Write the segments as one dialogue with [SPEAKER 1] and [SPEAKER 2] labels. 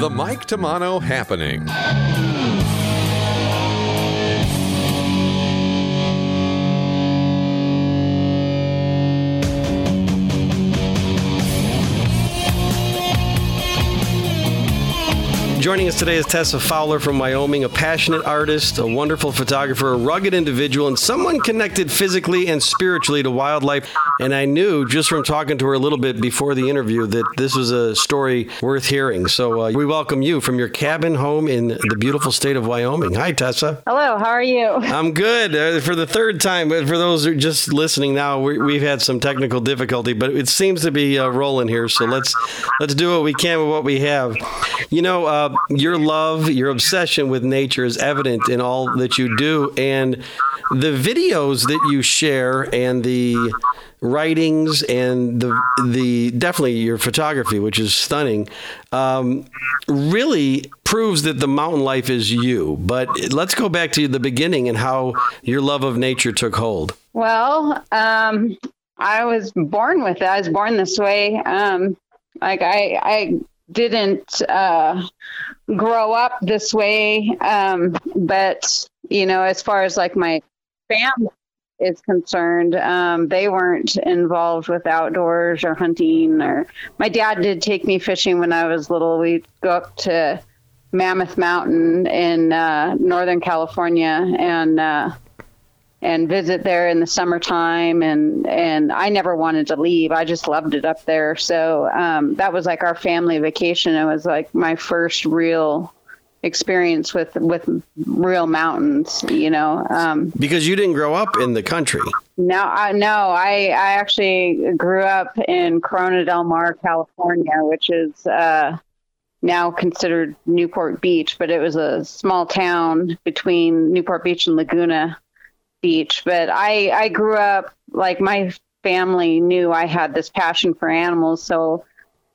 [SPEAKER 1] The Mike Tomano Happening.
[SPEAKER 2] Joining us today is Tessa Fowler from Wyoming, a passionate artist, a wonderful photographer, a rugged individual, and someone connected physically and spiritually to wildlife. And I knew just from talking to her a little bit before the interview that this was a story worth hearing. So uh, we welcome you from your cabin home in the beautiful state of Wyoming. Hi, Tessa.
[SPEAKER 3] Hello, how are you?
[SPEAKER 2] I'm good. Uh, for the third time, but for those who are just listening now, we, have had some technical difficulty, but it seems to be uh, rolling here. So let's let's do what we can with what we have. You know, uh, your love, your obsession with nature is evident in all that you do. And the videos that you share and the writings and the the definitely your photography, which is stunning, um, really proves that the mountain life is you. But let's go back to the beginning and how your love of nature took hold.
[SPEAKER 3] Well, um, I was born with it. I was born this way. Um, like I, I didn't uh, grow up this way. Um, but, you know, as far as like my family is concerned, um, they weren't involved with outdoors or hunting. Or my dad did take me fishing when I was little. We'd go up to Mammoth Mountain in uh, Northern California and uh, and visit there in the summertime and and I never wanted to leave. I just loved it up there. So um, that was like our family vacation. It was like my first real experience with with real mountains. You know, um,
[SPEAKER 2] because you didn't grow up in the country.
[SPEAKER 3] No, I no, I I actually grew up in Corona del Mar, California, which is. Uh, now considered Newport Beach, but it was a small town between Newport Beach and Laguna, beach, but I I grew up like my family knew I had this passion for animals, so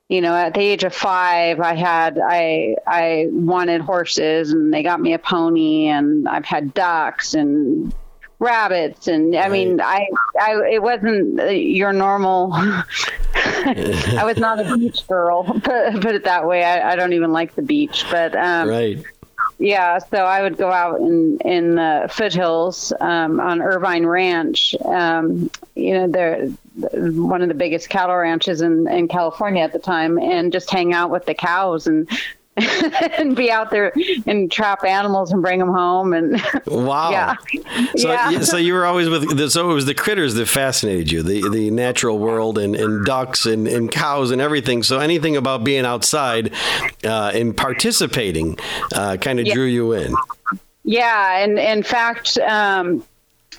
[SPEAKER 3] you know at the age of five i had i i wanted horses and they got me a pony and i've had ducks and rabbits. And i mean i i it wasn't your normal i was not a beach girl put, put it that way. I, I don't even like the beach but um
[SPEAKER 2] right
[SPEAKER 3] yeah, so I would go out in in the foothills um, on Irvine Ranch. Um, you know, they're one of the biggest cattle ranches in in California at the time, and just hang out with the cows and and be out there and trap animals and bring them home and
[SPEAKER 2] wow
[SPEAKER 3] yeah
[SPEAKER 2] so
[SPEAKER 3] yeah.
[SPEAKER 2] so you were always with the, so it was the critters that fascinated you the the natural world and, and ducks and, and cows and everything so anything about being outside uh, and participating uh, kind of yeah. drew you in
[SPEAKER 3] yeah and in fact um,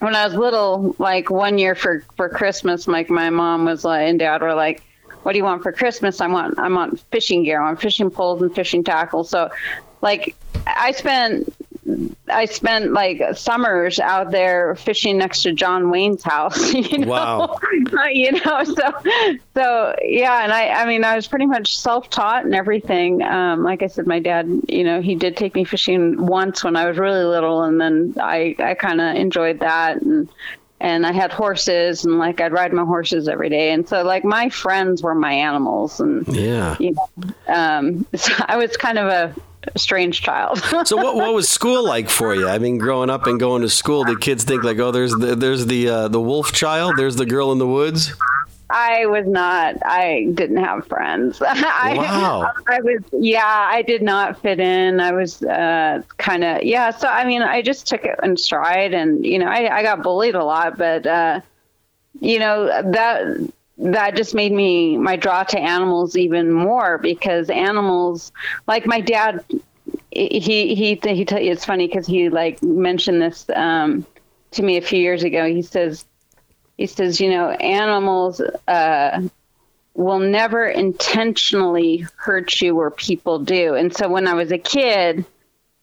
[SPEAKER 3] when I was little, like one year for, for Christmas, like my mom was like, and dad were like, what do you want for Christmas? I want I want fishing gear. I want fishing poles and fishing tackle. So, like, I spent I spent like summers out there fishing next to John Wayne's house. You know?
[SPEAKER 2] Wow.
[SPEAKER 3] you know, so so yeah, and I I mean I was pretty much self taught and everything. Um, like I said, my dad, you know, he did take me fishing once when I was really little, and then I I kind of enjoyed that and and I had horses and like I'd ride my horses every day. And so like my friends were my animals and
[SPEAKER 2] yeah,
[SPEAKER 3] you know, um, so I was kind of a strange child.
[SPEAKER 2] so what, what was school like for you? I mean, growing up and going to school, did kids think like, oh, there's the, there's the, uh, the wolf child, there's the girl in the woods?
[SPEAKER 3] I was not. I didn't have friends. I,
[SPEAKER 2] wow.
[SPEAKER 3] I was. Yeah, I did not fit in. I was uh, kind of. Yeah. So I mean, I just took it in stride, and you know, I, I got bullied a lot, but uh, you know that that just made me my draw to animals even more because animals, like my dad, he he he. he it's funny because he like mentioned this um, to me a few years ago. He says he says, you know, animals uh, will never intentionally hurt you where people do. And so when I was a kid,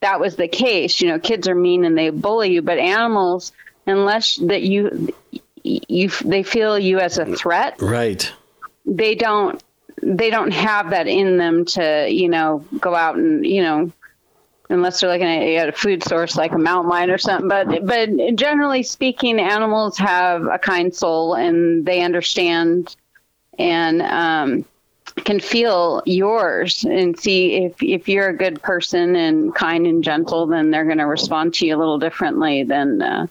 [SPEAKER 3] that was the case. You know, kids are mean and they bully you, but animals, unless that you you they feel you as a threat,
[SPEAKER 2] right?
[SPEAKER 3] They don't they don't have that in them to you know go out and you know unless they're looking at a food source like a mountain lion or something. But but generally speaking, animals have a kind soul and they understand and um, can feel yours and see if if you're a good person and kind and gentle, then they're going to respond to you a little differently than. Uh,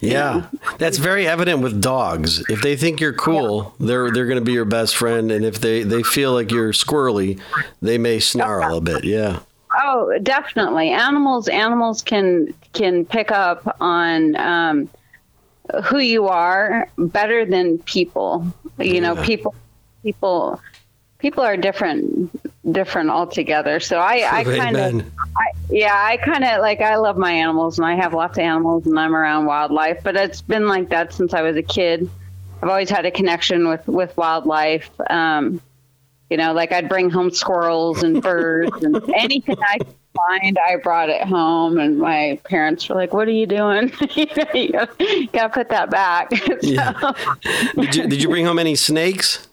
[SPEAKER 2] yeah, that's very evident with dogs. If they think you're cool, yeah. they're they're going to be your best friend, and if they they feel like you're squirrely, they may snarl a bit. Yeah.
[SPEAKER 3] Oh, definitely. Animals animals can can pick up on um, who you are better than people. You yeah. know, people people people are different different altogether. So I, I kind of, yeah, I kind of like I love my animals and I have lots of animals and I'm around wildlife. But it's been like that since I was a kid. I've always had a connection with with wildlife. Um, you know, like I'd bring home squirrels and birds and anything I could find, I brought it home. And my parents were like, "What are you doing? you got to put that back." so,
[SPEAKER 2] yeah. Did you Did you bring home any snakes?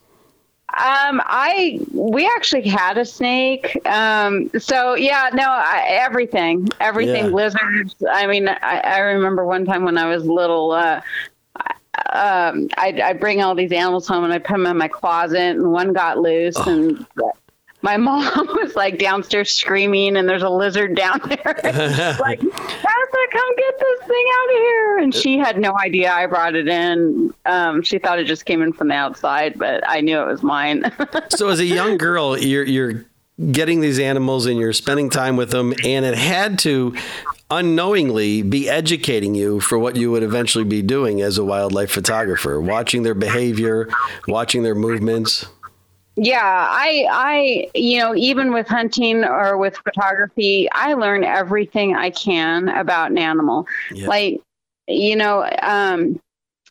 [SPEAKER 3] Um, I we actually had a snake. Um, so yeah, no, I, everything, everything, yeah. lizards. I mean, I, I remember one time when I was little. Uh, um, I I bring all these animals home and I put them in my closet, and one got loose, oh. and my mom was like downstairs screaming, and there's a lizard down there. like, Martha, come get this thing out of here! And she had no idea I brought it in. Um, she thought it just came in from the outside, but I knew it was mine.
[SPEAKER 2] so, as a young girl, you're you're getting these animals and you're spending time with them, and it had to unknowingly be educating you for what you would eventually be doing as a wildlife photographer, watching their behavior, watching their movements?
[SPEAKER 3] Yeah i i you know even with hunting or with photography i learn everything i can about an animal. Yeah. like you know um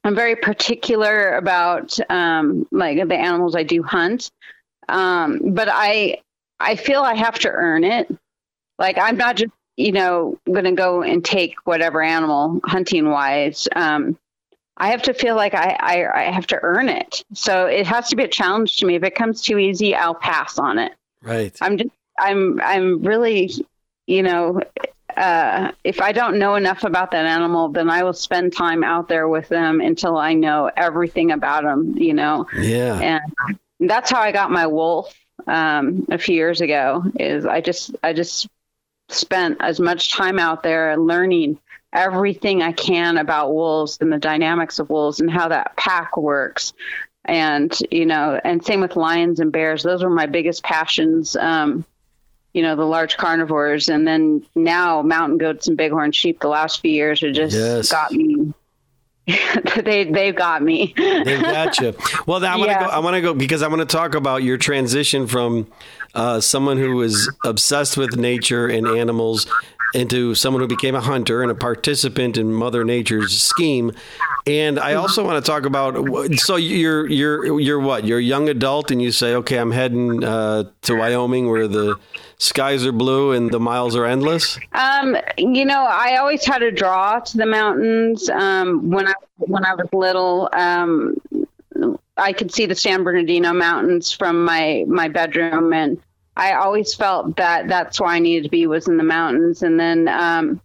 [SPEAKER 3] i'm very particular about um like the animals i do hunt. Um but i i feel i have to earn it. Like i'm not just you know going to go and take whatever animal hunting wise um I have to feel like I, I, I have to earn it. So it has to be a challenge to me. If it comes too easy, I'll pass on it.
[SPEAKER 2] Right.
[SPEAKER 3] I'm just I'm I'm really, you know, uh, if I don't know enough about that animal, then I will spend time out there with them until I know everything about them. You know.
[SPEAKER 2] Yeah.
[SPEAKER 3] And that's how I got my wolf um, a few years ago. Is I just I just spent as much time out there learning everything I can about wolves and the dynamics of wolves and how that pack works. And, you know, and same with lions and bears. Those were my biggest passions. Um, you know, the large carnivores. And then now mountain goats and bighorn sheep the last few years have just yes. got me they they've got me.
[SPEAKER 2] they got you. Well, I want to yeah. go. I want to go because I want to talk about your transition from uh, someone who was obsessed with nature and animals into someone who became a hunter and a participant in Mother Nature's scheme. And I also want to talk about so you're you're you're what? You're a young adult and you say, okay, I'm heading uh, to Wyoming where the skies are blue and the miles are endless.
[SPEAKER 3] Um, you know, I always had a draw to the mountains. Um, when I when I was little, um, I could see the San Bernardino Mountains from my my bedroom and I always felt that that's where I needed to be was in the mountains. And then, um,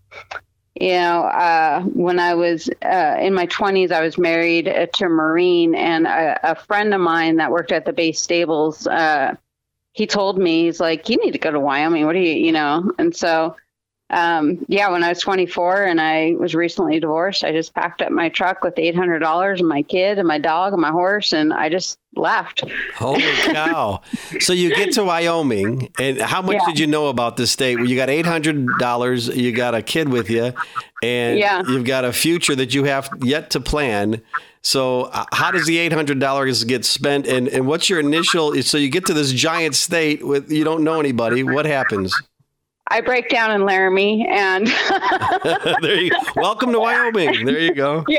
[SPEAKER 3] you know, uh, when I was uh, in my 20s, I was married to a Marine, and a, a, friend of mine that worked at the base stables, uh, he told me, he's like, you need to go to Wyoming. What do you, you know? And so um, yeah, when I was 24 and I was recently divorced, I just packed up my truck with $800 and my kid and my dog and my horse, and I just left.
[SPEAKER 2] Holy cow. so you get to Wyoming, and how much yeah. did you know about the state? Well, you got $800, you got a kid with you, and yeah. you've got a future that you have yet to plan. So, uh, how does the eight hundred dollars get spent, and and what's your initial? So you get to this giant state with you don't know anybody. What happens?
[SPEAKER 3] I break down in Laramie and
[SPEAKER 2] there you go. Welcome to Wyoming. There you go.
[SPEAKER 3] Yeah.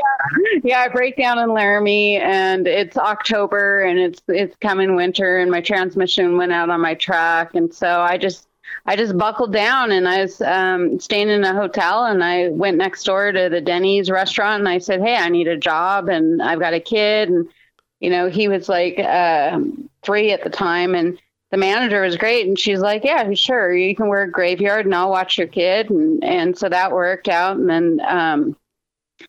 [SPEAKER 3] Yeah, I break down in Laramie and it's October and it's it's coming winter and my transmission went out on my truck and so I just I just buckled down and I was um, staying in a hotel and I went next door to the Denny's restaurant and I said, "Hey, I need a job and I've got a kid." And you know, he was like uh, three at the time and the manager was great and she's like yeah sure you can work graveyard and i'll watch your kid and and so that worked out and then um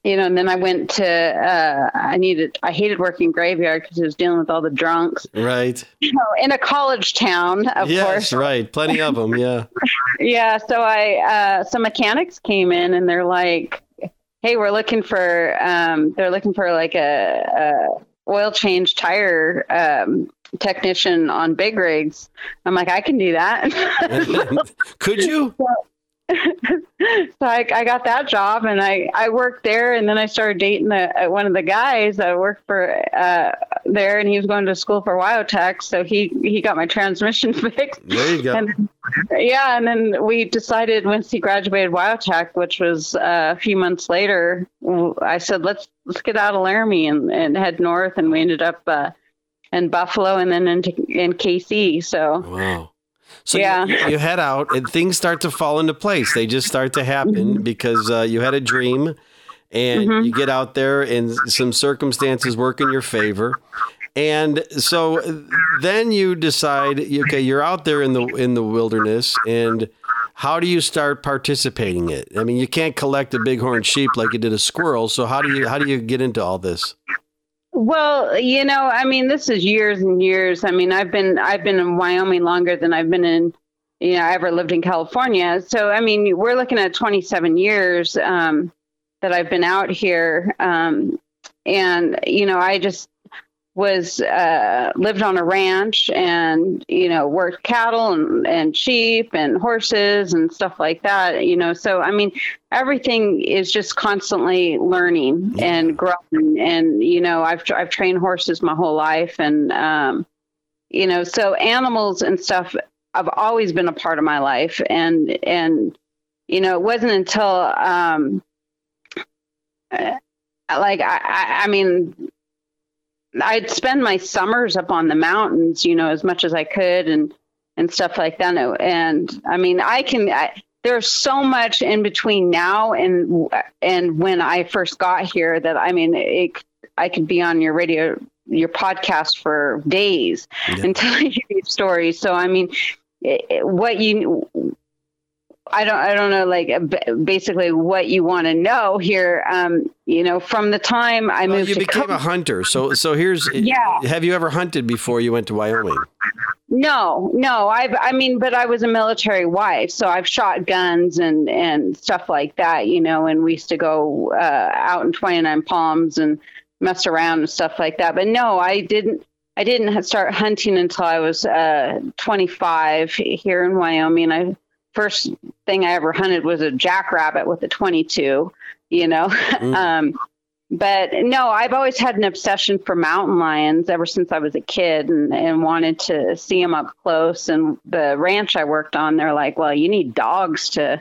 [SPEAKER 3] you know, and then I went to, uh, I needed, I hated working graveyard because I was dealing with all the drunks.
[SPEAKER 2] Right.
[SPEAKER 3] You know, in a college town, of
[SPEAKER 2] yes,
[SPEAKER 3] course.
[SPEAKER 2] right. Plenty of them. Yeah.
[SPEAKER 3] Yeah. So I, uh, some mechanics came in and they're like, Hey, we're looking for, um, they're looking for like a, a oil change tire, um, technician on big rigs. I'm like, I can do that.
[SPEAKER 2] Could you?
[SPEAKER 3] so I, I got that job and I, I worked there and then I started dating the, uh, one of the guys that worked for uh, there and he was going to school for WyoTech. So he, he got my transmission fixed.
[SPEAKER 2] There you go.
[SPEAKER 3] And, yeah. And then we decided once he graduated WyoTech, which was uh, a few months later, I said, let's, let's get out of Laramie and, and head north. And we ended up uh, in Buffalo and then into, in Kaycee. So,
[SPEAKER 2] wow. So
[SPEAKER 3] Yeah.
[SPEAKER 2] you, you head out and things start to fall into place. They just start to happen
[SPEAKER 3] Mm-hmm.
[SPEAKER 2] because uh, you had a dream and you get out there and some circumstances work in your favor. And so then you decide, okay, you're out there in the in the wilderness and how do you start participating in it? I mean, you can't collect a bighorn sheep like you did a squirrel. So how do you how do you get into all this?
[SPEAKER 3] Well, you know, I mean, this is years and years. I mean, I've been I've been in Wyoming longer than I've been in, you know, I ever lived in California. So, I mean, we're looking at 27 years um, that I've been out here, um, and you know, I just was uh, lived on a ranch and you know worked cattle and, and sheep and horses and stuff like that you know so i mean everything is just constantly learning and growing. And you know i've i've trained horses my whole life and um you know so animals and stuff have always been a part of my life. And and you know it wasn't until um uh, like I, I i mean I'd spend my summers up on the mountains, you know, as much as I could and and stuff like that. And I mean, I can. I, there's so much in between now and and when I first got here that I mean, it, I could be on your radio, your podcast for days
[SPEAKER 2] Yeah.
[SPEAKER 3] and tell you these stories. So I mean, it, it- what you. I don't. I don't know. Like uh, basically, what you want to know here. Um, you know, from the time I
[SPEAKER 2] Well,
[SPEAKER 3] moved
[SPEAKER 2] you became a hunter. So so here's
[SPEAKER 3] Yeah.
[SPEAKER 2] Have you ever hunted before you went to Wyoming?
[SPEAKER 3] No, no. I've, I mean, but I was a military wife, so I've shot guns and and stuff like that, you know. And we used to go uh, out in Twenty Nine Palms and mess around and stuff like that. But no, I didn't. I didn't start hunting until I was uh, 25 here in Wyoming. I first thing I ever hunted was a jackrabbit with a 22. You know, um, but no, I've always had an obsession for mountain lions ever since I was a kid and, and wanted to see them up close. And the ranch I worked on, they're like, well, you need dogs to,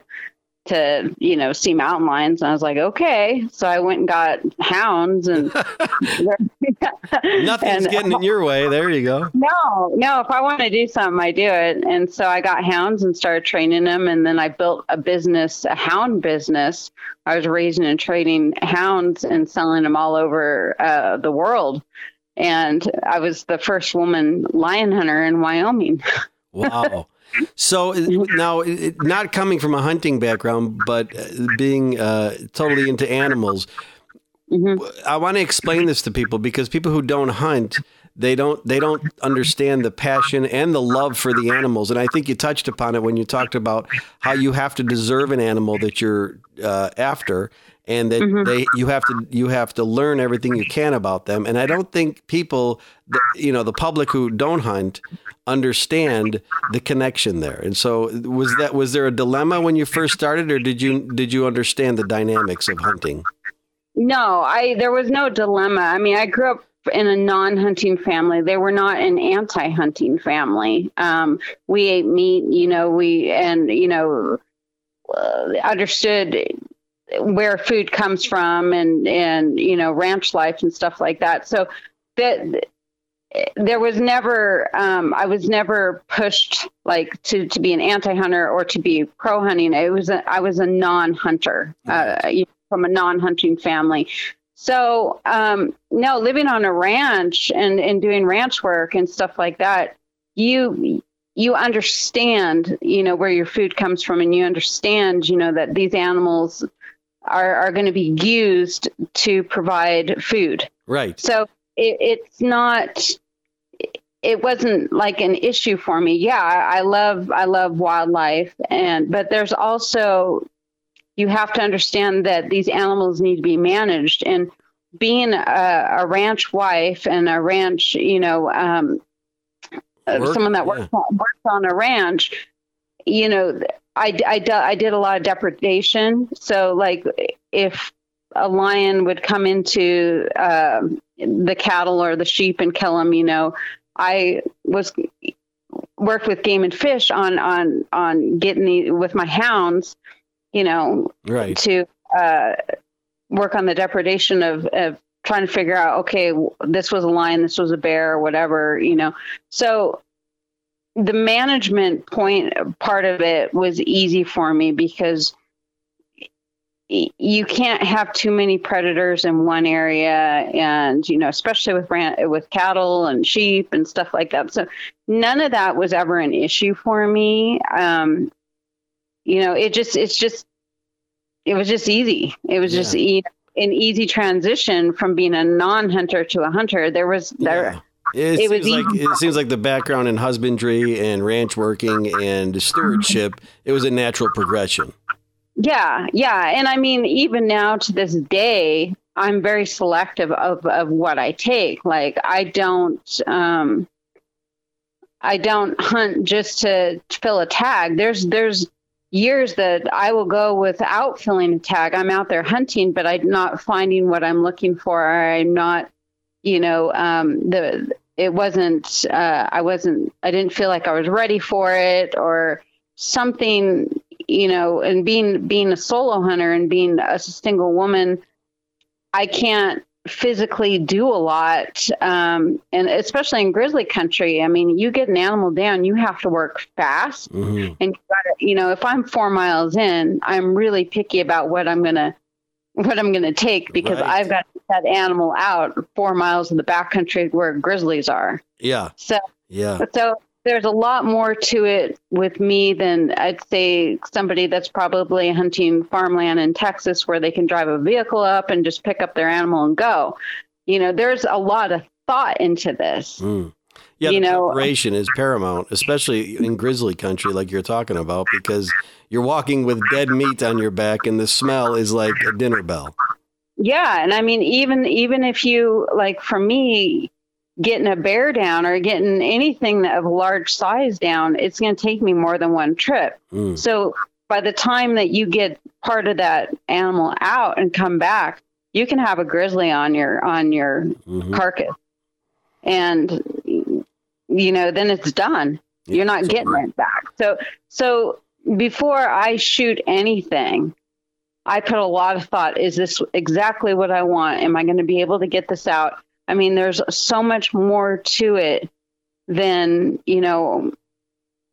[SPEAKER 3] to, you know, see mountain lions. And I was like, okay. So I went and got hounds and
[SPEAKER 2] Nothing's
[SPEAKER 3] and-
[SPEAKER 2] getting in your way. There you go.
[SPEAKER 3] no, no. If I want to do something, I do it. And so I got hounds and started training them. And then I built a business, a hound business. I was raising and trading hounds and selling them all over uh, the world. And I was the first woman lion hunter in Wyoming.
[SPEAKER 2] Wow. So now, not coming from a hunting background, but uh, being uh, totally into animals, I want to explain this to people because people who don't hunt, they don't they don't understand the passion and the love for the animals. And I think you touched upon it when you talked about how you have to deserve an animal that you're uh, after, and that they you have to you have to learn everything you can about them. And I don't think people, the, you know, the public who don't hunt understand the connection there. And so was that was there a dilemma when you first started or did you did you understand the dynamics of hunting?
[SPEAKER 3] No, I there was no dilemma. I mean, I grew up in a non-hunting family. They were not an anti-hunting family. Um, we ate meat, you know. We and you know uh, understood where food comes from and and you know ranch life and stuff like that. So that there was never um, I was never pushed like to to be an anti-hunter or to be pro-hunting. It was a, I was a non-hunter. Uh, from a non-hunting family. So um, no, living on a ranch and, and doing ranch work and stuff like that, you you understand, you know, where your food comes from, and you understand, you know, that these animals are, are going to be used to provide food.
[SPEAKER 2] Right.
[SPEAKER 3] So it, it's not. It wasn't like an issue for me. Yeah, I, I love I love wildlife, and but there's also you have to understand that these animals need to be managed and being a, a ranch wife and a ranch, you know, um,
[SPEAKER 2] Work,
[SPEAKER 3] someone that works,
[SPEAKER 2] yeah.
[SPEAKER 3] on, works on a ranch, you know, I, I, I did a lot of depredation. So, like, if a lion would come into um the cattle or the sheep and kill them, you know, I was worked with game and fish on on on getting the with my hounds, you know,
[SPEAKER 2] Right.
[SPEAKER 3] to uh, work on the depredation of, of trying to figure out okay this was a lion this was a bear or whatever you know so the management point part of it was easy for me because you can't have too many predators in one area and you know especially with with cattle and sheep and stuff like that. So none of that was ever an issue for me. Um you know it just it's just it was just easy. It was just e- an easy transition from being a non-hunter to a hunter. There was there
[SPEAKER 2] Yeah. It,
[SPEAKER 3] It was
[SPEAKER 2] seems like it seems like the background in husbandry and ranch working and stewardship. It was a natural progression.
[SPEAKER 3] Yeah, yeah. And I mean, even now to this day, I'm very selective of, of what I take. Like I don't um I don't hunt just to fill a tag. There's there's years that I will go without filling a tag. I'm out there hunting, but I'm not finding what I'm looking for. I'm not, you know, um the it wasn't uh I wasn't I didn't feel like I was ready for it or something you know, and being being a solo hunter and being a single woman, I can't physically do a lot, um, and especially in grizzly country. I mean, you get an animal down, you have to work fast,
[SPEAKER 2] hmm
[SPEAKER 3] and you gotta, you know, if I'm four miles in, I'm really picky about what I'm gonna what I'm gonna take because
[SPEAKER 2] Right.
[SPEAKER 3] I've got that animal out four miles in the backcountry where grizzlies are.
[SPEAKER 2] Yeah.
[SPEAKER 3] So
[SPEAKER 2] Yeah.
[SPEAKER 3] so there's a lot more to it with me than I'd say somebody that's probably hunting farmland in Texas where they can drive a vehicle up and just pick up their animal and go. You know, there's a lot of thought into this.
[SPEAKER 2] Mm. Yeah,
[SPEAKER 3] You
[SPEAKER 2] the
[SPEAKER 3] know-
[SPEAKER 2] preparation is paramount, especially in grizzly country, like you're talking about, because you're walking with dead meat on your back, and the smell is like a dinner bell.
[SPEAKER 3] Yeah, and I mean even even if you like for me getting a bear down or getting anything of large size down, it's going to take me more than one trip.
[SPEAKER 2] Mm.
[SPEAKER 3] So by the time that you get part of that animal out and come back, you can have a grizzly on your on your
[SPEAKER 2] Mhm.
[SPEAKER 3] carcass, and you know then it's done. You're not
[SPEAKER 2] Yeah,
[SPEAKER 3] getting it back. So so before I shoot anything, I put a lot of thought. Is this exactly what I want? Am I going to be able to get this out? I mean, there's so much more to it than you know.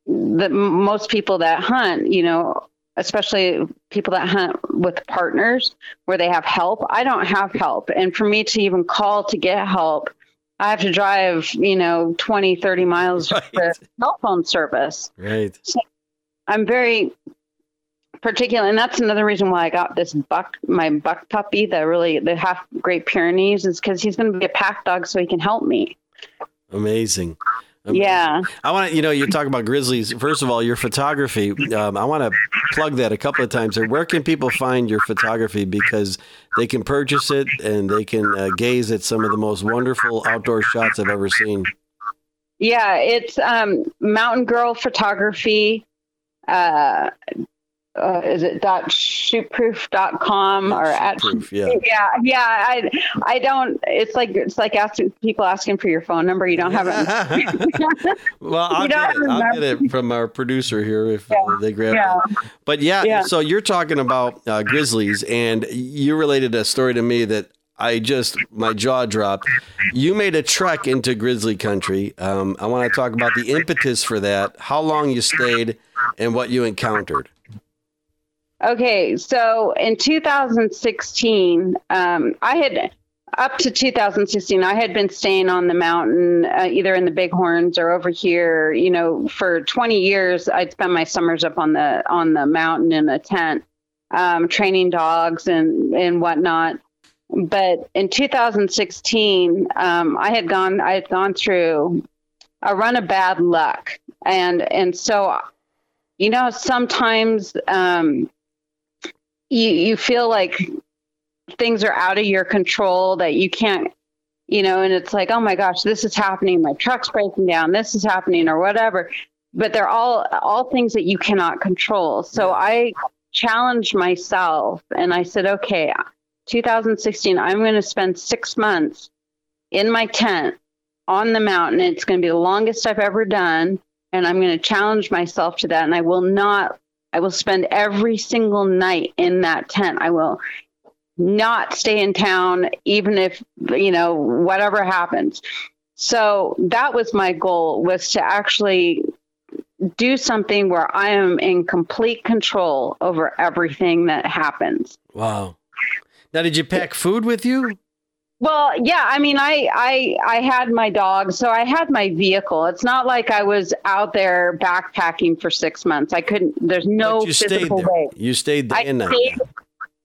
[SPEAKER 3] The most people that hunt, you know, especially people that hunt with partners where they have help. I don't have help, and for me to even call to get help, I have to drive, you know, 20, 30 miles
[SPEAKER 2] Right.
[SPEAKER 3] for cell phone service.
[SPEAKER 2] Right.
[SPEAKER 3] I'm very particular, and that's another reason why I got this buck, my buck puppy, the really the half Great Pyrenees, is because he's going to be a pack dog, so he can help me.
[SPEAKER 2] Amazing. Amazing.
[SPEAKER 3] Yeah.
[SPEAKER 2] I want to, you know, you talk about grizzlies. First of all, your photography. Um, I want to plug that a couple of times. Here. Where can people find your photography? Because they can purchase it and they can uh, gaze at some of the most wonderful outdoor shots I've ever seen.
[SPEAKER 3] Yeah, it's um, Mountain Girl Photography. Uh, uh, is it dot shootproof.com or at
[SPEAKER 2] Proof, yeah.
[SPEAKER 3] yeah yeah i i don't it's like it's like asking people asking for your phone number you don't have it
[SPEAKER 2] well, I'll get, it. I'll get it from our producer here if uh, they grab
[SPEAKER 3] Yeah.
[SPEAKER 2] it. But yeah,
[SPEAKER 3] Yeah.
[SPEAKER 2] so you're talking about uh, grizzlies, and you related a story to me that I just my jaw dropped. You made a trek into grizzly country. Um, I want to talk about the impetus for that, how long you stayed, and what you encountered.
[SPEAKER 3] Okay, so in 2016, um, I had up to 2016, I had been staying on the mountain, uh, either in the Bighorns or over here. You know, for 20 years, I'd spend my summers up on the on the mountain in a tent. um, training dogs and and whatnot. But in 2016, um, I had gone I had gone through a run of bad luck, and and so you know sometimes um, you you feel like things are out of your control that you can't you know and it's like oh my gosh this is happening. My truck's breaking down. This is happening or whatever. But they're all all things that you cannot control. So i challenged myself and i said okay 2016 i'm going to spend six months in my tent on the mountain. It's going to be the longest i've ever done. And i'm going to challenge myself to that. And i will not i will spend every single night in that tent i will not stay in town, even if, you know, whatever happens. So that was my goal was to actually do something where I am in complete control over everything that happens.
[SPEAKER 2] Wow. Now, did you pack food with you?
[SPEAKER 3] Well, yeah, I mean, I, I, I had my dog, so I had my vehicle. It's not like I was out there backpacking for six months. I couldn't. There's no
[SPEAKER 2] But you stayed
[SPEAKER 3] physical
[SPEAKER 2] there.
[SPEAKER 3] way.
[SPEAKER 2] You stayed day
[SPEAKER 3] I
[SPEAKER 2] and
[SPEAKER 3] stayed,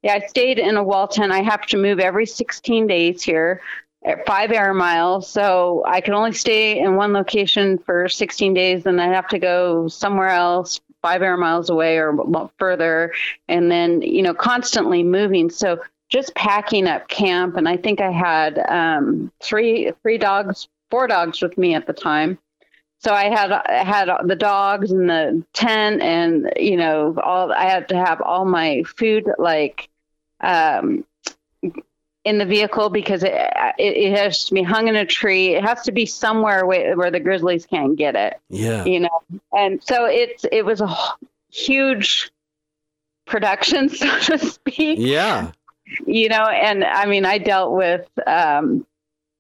[SPEAKER 3] yeah, I stayed in a wall tent. I have to move every 16 days here, at five air miles. So I can only stay in one location for 16 days, and I have to go somewhere else five air miles away or further, and then you know constantly moving. So just packing up camp, and I think I had um, three three dogs, four dogs with me at the time so I had I had the dogs and the tent, and you know, all I had to have all my food like um, in the vehicle because it, it it has to be hung in a tree. It has to be somewhere where, where the grizzlies can't get it,
[SPEAKER 2] Yeah.
[SPEAKER 3] you know. And so it's it was a huge production, so to speak
[SPEAKER 2] Yeah.
[SPEAKER 3] You know and i mean i dealt with um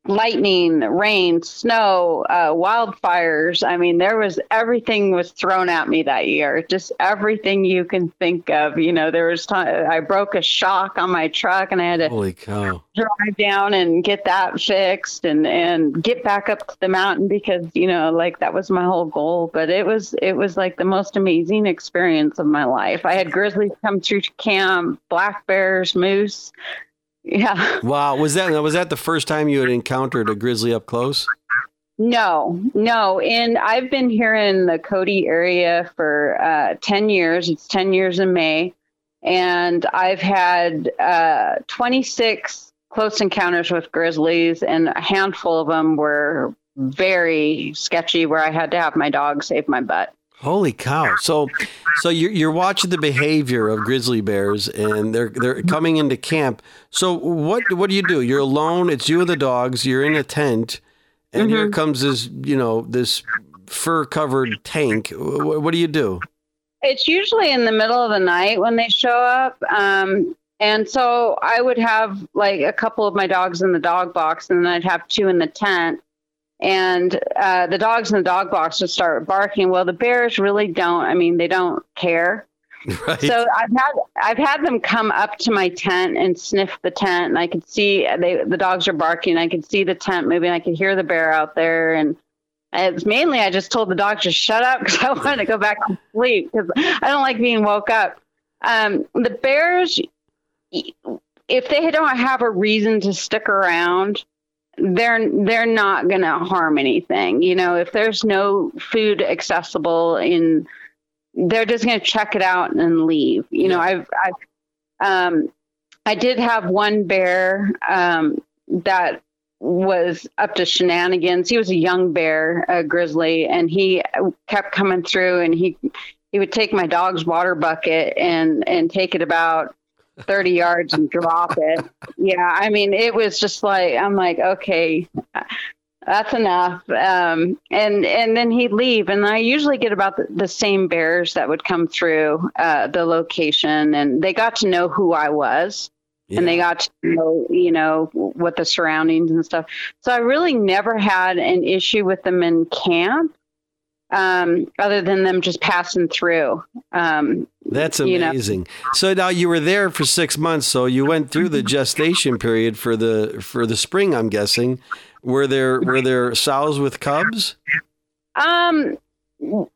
[SPEAKER 3] lightning rain snow uh wildfires. I mean there was everything was thrown at me that year. Just everything you can think of you know there was time i broke a shock on my truck and i had to
[SPEAKER 2] Holy cow.
[SPEAKER 3] drive down and get that fixed and and get back up to the mountain because you know like that was my whole goal. But it was it was like the most amazing experience of my life. I had grizzlies come through camp black bears moose yeah.
[SPEAKER 2] Wow. Was that was that the first time you had encountered a grizzly up close?
[SPEAKER 3] no no. And i've been here in the cody area for uh 10 years. It's 10 years in may. And i've had uh 26 close encounters with grizzlies and a handful of them were very sketchy where i had to have my dog save my butt
[SPEAKER 2] Holy cow! So, so you're you're watching the behavior of grizzly bears, and they're they're coming into camp. So, what what do you do? You're alone. It's you and the dogs. You're in a tent, and here comes this you know this fur covered tank. What, what do you do?
[SPEAKER 3] it's usually in the middle of the night when they show up. Um, and so I would have like a couple of my dogs in the dog box, and then I'd have two in the tent. And uh, the dogs in the dog box would start barking. Well, the bears really don't. I mean, they don't care.
[SPEAKER 2] Right.
[SPEAKER 3] So I've had I've had them come up to my tent and sniff the tent, and I could see they the dogs are barking. I could see the tent moving. I could hear the bear out there, and it's mainly I just told the dog to shut up because I wanted to go back to sleep because I don't like being woke up. Um, the bears, if they don't have a reason to stick around, they're they're not going to harm anything. You know, if there's no food accessible in they're just going to check it out and leave. You know, I've, I've, um, I did have one bear um, that was up to shenanigans. He was a young bear, a grizzly, and he kept coming through. And he he would take my dog's water bucket and and take it about thirty yards and drop it. Yeah, I mean, it was just like I'm like, okay, that's enough. Um, and and then he'd leave, and I usually get about the, the same bears that would come through uh, the location, and they got to know who I was, and they got to know, you know, what the surroundings and stuff. So I really never had an issue with them in camp, um, other than them just passing through. Um,
[SPEAKER 2] That's
[SPEAKER 3] you know.
[SPEAKER 2] amazing. So now you were there for six months. So you went through the gestation period for the for the spring. I'm guessing. Were there were there sows with cubs?
[SPEAKER 3] Um,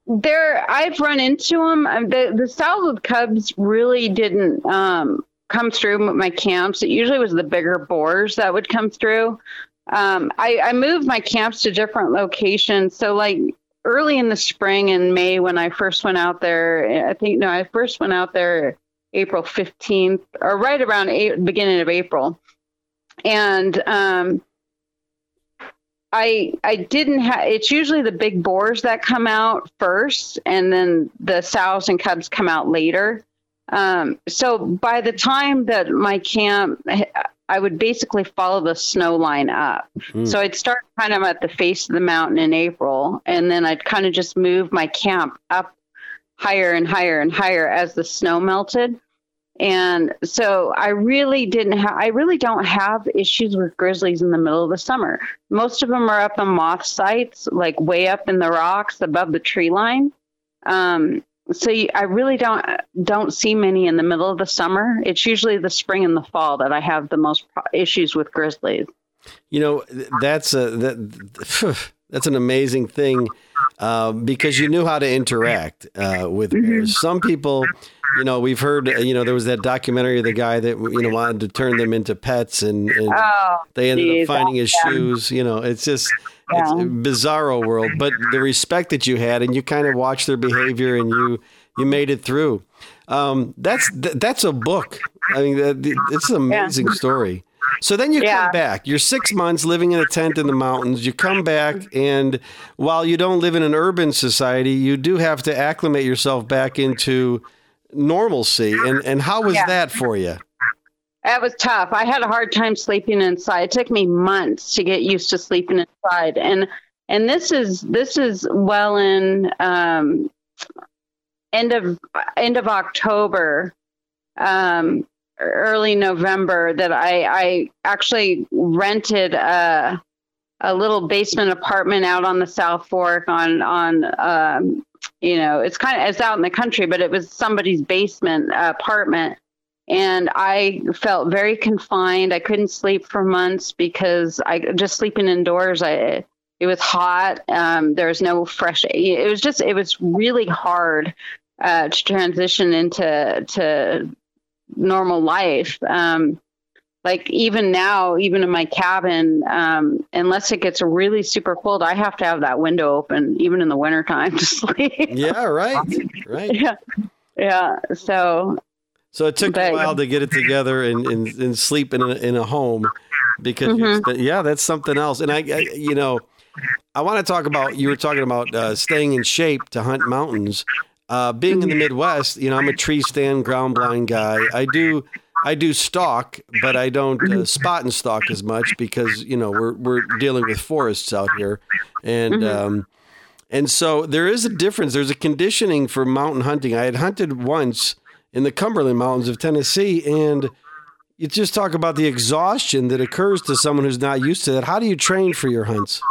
[SPEAKER 3] there, I've run into them. Um, the the sows with cubs really didn't um, come through my camps. It usually was the bigger boars that would come through. Um, I, I moved my camps to different locations. So like early in the spring in May when I first went out there, I think no, I first went out there April 15th or right around eight, beginning of April. And um, I I didn't have it's usually the big boars that come out first and then the sows and cubs come out later. Um, so by the time that my camp I would basically follow the snow line up. Mm. So I'd start kind of at the face of the mountain in April, and then I'd kind of just move my camp up higher and higher and higher as the snow melted. And so I really didn't have, I really don't have issues with grizzlies in the middle of the summer. Most of them are up on moth sites, like way up in the rocks above the tree line. Um, so I really don't don't see many in the middle of the summer. It's usually the spring and the fall that I have the most issues with grizzlies.
[SPEAKER 2] You know, that's a that that's an amazing thing uh, because you knew how to interact uh, with bears. Mm-hmm. Some people, you know, we've heard, you know, there was that documentary of the guy that you know wanted to turn them into pets, and, and
[SPEAKER 3] oh,
[SPEAKER 2] they ended geez, up finding his shoes. You know, it's just yeah. bizarro world. But the respect that you had, and you kind of watched their behavior, and you you made it through. Um, that's that's a book. I mean, it's an amazing yeah. story. So then you yeah. come back. You're six months living in a tent in the mountains. You come back, and while you don't live in an urban society, you do have to acclimate yourself back into normalcy. And and how was yeah. that for you?
[SPEAKER 3] That was tough. I had a hard time sleeping inside. It took me months to get used to sleeping inside, and and this is this is well in um, end of end of October. Um, early November that I, I actually rented a a little basement apartment out on the South Fork on on um, you know it's kind of it's out in the country, but it was somebody's basement apartment, and I felt very confined. I couldn't sleep for months because I just sleeping indoors. I it was hot. Um, there was no fresh. It was just it was really hard uh, to transition into to normal life. Um, like even now, even in my cabin, um, unless it gets really super cold, I have to have that window open, even in the wintertime to sleep.
[SPEAKER 2] Yeah, right, right.
[SPEAKER 3] yeah, yeah. So,
[SPEAKER 2] so it took but, a while to get it together and, and, and sleep in a, in a home because mm-hmm. yeah, that's something else. And I, I you know, I want to talk about you were talking about uh, staying in shape to hunt mountains. Uh, being in the Midwest, you know, I'm a tree stand ground blind guy. I do I do stalk, but I don't uh, spot and stalk as much because you know we're we're dealing with forests out here, and mm-hmm. um, and so there is a difference. There's a conditioning for mountain hunting. I had hunted once in the Cumberland Mountains of Tennessee, and you just talk about the exhaustion that occurs to someone who's not used to that. How do you train for your hunts?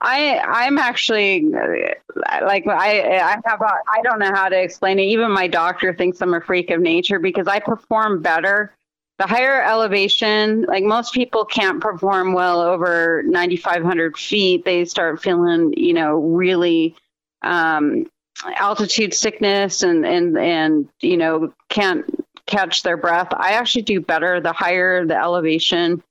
[SPEAKER 3] I I'm actually like I I have a, I don't know how to explain it. Even my doctor thinks I'm a freak of nature because I perform better. The higher elevation, like most people can't perform well over 9,500 feet. They start feeling, you know, really um, altitude sickness and and and you know can't catch their breath. I actually do better the higher the elevation,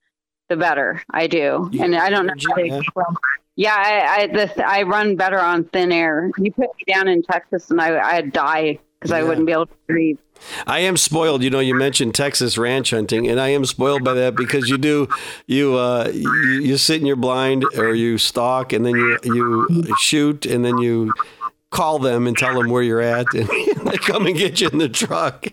[SPEAKER 3] the better I do. And I don't know how to explain yeah, I I, this, I run better on thin air. You put me down in Texas, and I I'd die because yeah. I wouldn't be able to breathe.
[SPEAKER 2] I am spoiled. You know, you mentioned Texas ranch hunting, and I am spoiled by that because you do you uh, you, you sit in your blind or you stalk, and then you you shoot, and then you call them and tell them where you're at, and they come and get you in the truck.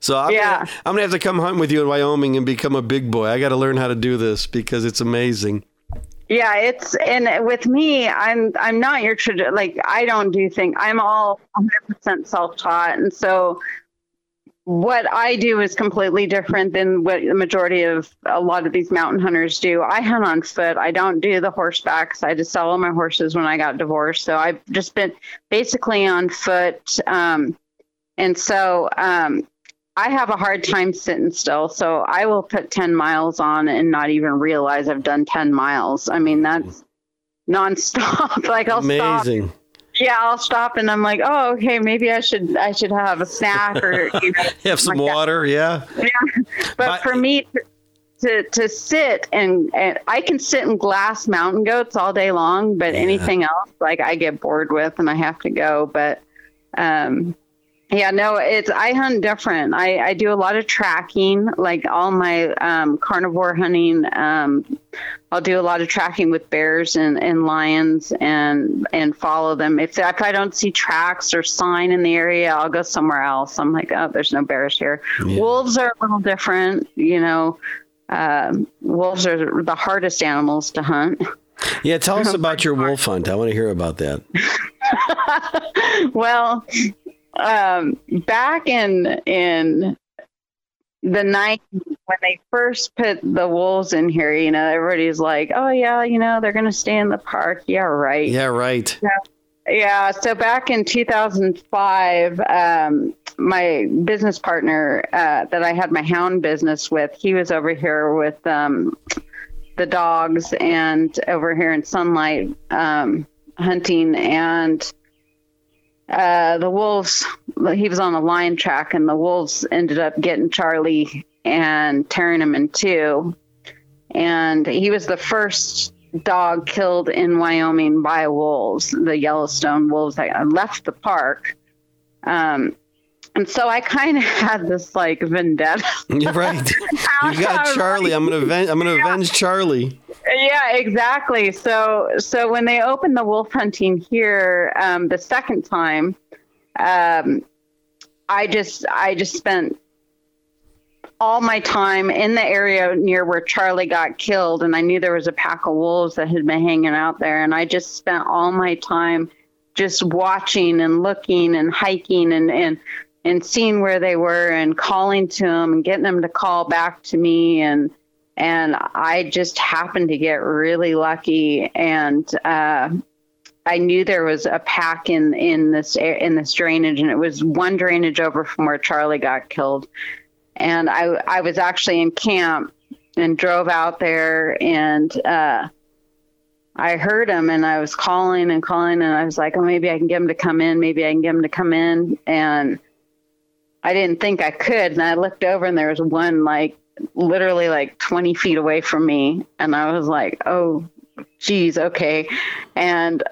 [SPEAKER 2] So I'm, yeah. gonna, I'm gonna have to come hunt with you in Wyoming and become a big boy. I got to learn how to do this because it's amazing.
[SPEAKER 3] Yeah, it's and with me, I'm I'm not your tradition. Like I don't do things. I'm all 100% self-taught, and so what I do is completely different than what the majority of a lot of these mountain hunters do. I hunt on foot. I don't do the horsebacks. I just sell all my horses when I got divorced. So I've just been basically on foot. Um, and so um, I have a hard time sitting still, so I will put 10 miles on and not even realize I've done 10 miles. I mean, that's nonstop. like I'll
[SPEAKER 2] Amazing.
[SPEAKER 3] stop yeah, I'll stop and I'm like, oh, okay, maybe I should I should have a snack or you know,
[SPEAKER 2] Have some
[SPEAKER 3] like that.
[SPEAKER 2] water, yeah.
[SPEAKER 3] Yeah. But
[SPEAKER 2] But-
[SPEAKER 3] for me to to sit and, and I can sit in glass mountain goats all day long, but
[SPEAKER 2] Yeah.
[SPEAKER 3] anything else like I get bored with and I have to go. But um yeah, no, it's I hunt different. I, I do a lot of tracking, like all my um, carnivore hunting. Um, I'll do a lot of tracking with bears and, and lions and and follow them. If if I don't see tracks or sign in the area, I'll go somewhere else. I'm like, oh, there's no bears here.
[SPEAKER 2] Yeah.
[SPEAKER 3] Wolves are a little different, you know. Um, wolves are the hardest animals to hunt.
[SPEAKER 2] Yeah, tell us about your wolf hunt. I want to hear about that.
[SPEAKER 3] well, um, back in in the night when they first put the wolves in here, you know, everybody's like, "Oh yeah, you know, they're going to stay in the park." Yeah, right.
[SPEAKER 2] Yeah, right.
[SPEAKER 3] Yeah. So back in 2005, um, my business partner uh, that I had my hound business with, he was over here with um, the dogs and over here in sunlight um, hunting and uh, the wolves. He was on a lion track, and the wolves ended up getting Charlie and tearing him in two. And he was the first dog killed in Wyoming by wolves, the Yellowstone wolves that left the park. Um, and so I kind of had this like vendetta.
[SPEAKER 2] You're right. You got Charlie. I'm gonna avenge, I'm gonna avenge Charlie.
[SPEAKER 3] yeah, exactly. So so when they opened the wolf hunting here um, the second time, um, I just I just spent all my time in the area near where Charlie got killed, and I knew there was a pack of wolves that had been hanging out there, and I just spent all my time just watching and looking and hiking and and and seeing where they were and calling to them and getting them to call back to me and and I just happened to get really lucky and uh, I knew there was a pack in in this in this drainage and it was one drainage over from where Charlie got killed and I I was actually in camp and drove out there and uh, I heard him and I was calling and calling and I was like, oh, maybe I can get him to come in. Maybe I can get him to come in. And I didn't think I could. And I looked over and there was one like literally like 20 feet away from me. And I was like, oh, geez, okay. And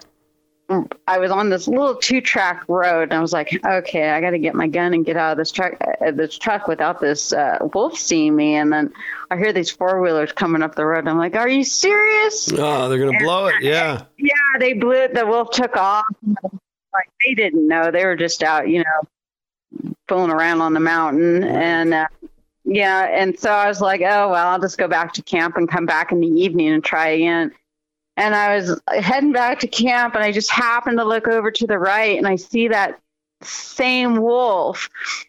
[SPEAKER 3] I was on this little two track road and I was like, okay, I got to get my gun and get out of this truck, uh, this truck without this uh, wolf seeing me. And then I hear these four wheelers coming up the road. And I'm like, are you serious?
[SPEAKER 2] Oh, they're gonna blow it. Yeah.
[SPEAKER 3] Yeah, they blew it. The wolf took off. Like they didn't know. They were just out, you know, fooling around on the mountain. And uh, yeah, and so I was like, oh well, I'll just go back to camp and come back in the evening and try again. And I was heading back to camp, and I just happened to look over to the right, and I see that same wolf,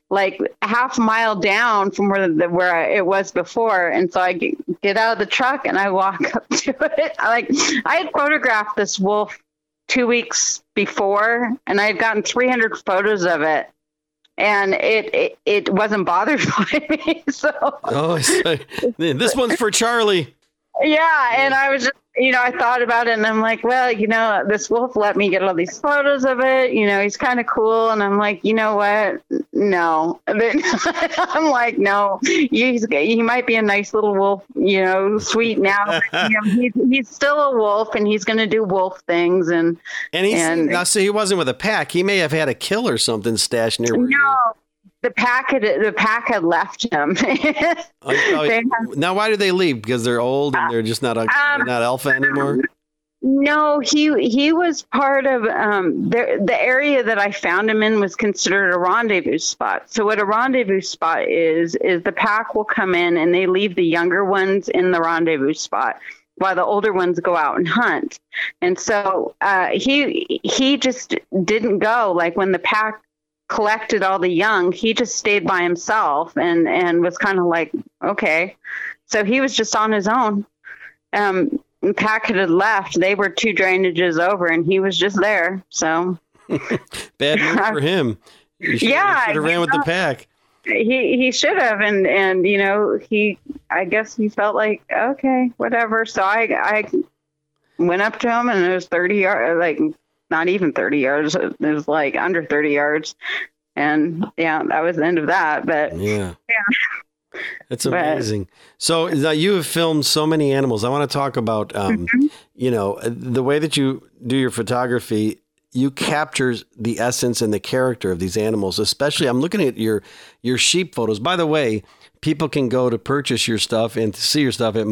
[SPEAKER 3] like half a mile down from where the, where I, it was before. And so I get, get out of the truck and I walk up to it. I like I had photographed this wolf two weeks before, and I had gotten 300 photos of it, and it it, it wasn't bothered by me. So
[SPEAKER 2] Oh, this one's for Charlie.
[SPEAKER 3] yeah, and I was just, you know, I thought about it, and I'm like, well, you know, this wolf let me get all these photos of it. You know, he's kind of cool, and I'm like, you know what? No, I'm like, no, he's he might be a nice little wolf, you know, sweet now. But, you know, he's he's still a wolf, and he's going to do wolf things, and
[SPEAKER 2] And he's
[SPEAKER 3] And-
[SPEAKER 2] now. So he wasn't with a pack. He may have had a kill or something stashed near.
[SPEAKER 3] no. The pack had the pack had left him.
[SPEAKER 2] Oh, oh,
[SPEAKER 3] have-
[SPEAKER 2] now, why do they leave? Because they're old and they're just not a,
[SPEAKER 3] Um,
[SPEAKER 2] not alpha anymore.
[SPEAKER 3] No, he he was part of um, the the area that I found him in was considered a rendezvous spot. So what a rendezvous spot is is the pack will come in and they leave the younger ones in the rendezvous spot while the older ones go out and hunt. And so uh, he he just didn't go like when the pack collected all the young he just stayed by himself and and was kind of like okay. So he was just on his own. Um pack had left. They were two drainages over and he was just there so.
[SPEAKER 2] Bad news for him. Should,
[SPEAKER 3] Yeah,
[SPEAKER 2] should have ran with the pack.
[SPEAKER 3] he he should have and and you know he i guess he felt like okay whatever. So i i went up to him and it was 30 yards like not even 30 yards. It was like under 30 yards. And yeah, that was the end of that. But
[SPEAKER 2] Yeah.
[SPEAKER 3] yeah, But-
[SPEAKER 2] amazing. So now you have filmed so many animals. I want to talk about, um,
[SPEAKER 3] Mm-hmm.
[SPEAKER 2] you know, the way that you do your photography. You capture the essence and the character of these animals. Especially, I'm looking at your your sheep photos. By the way, people can go to purchase your stuff and to see your stuff at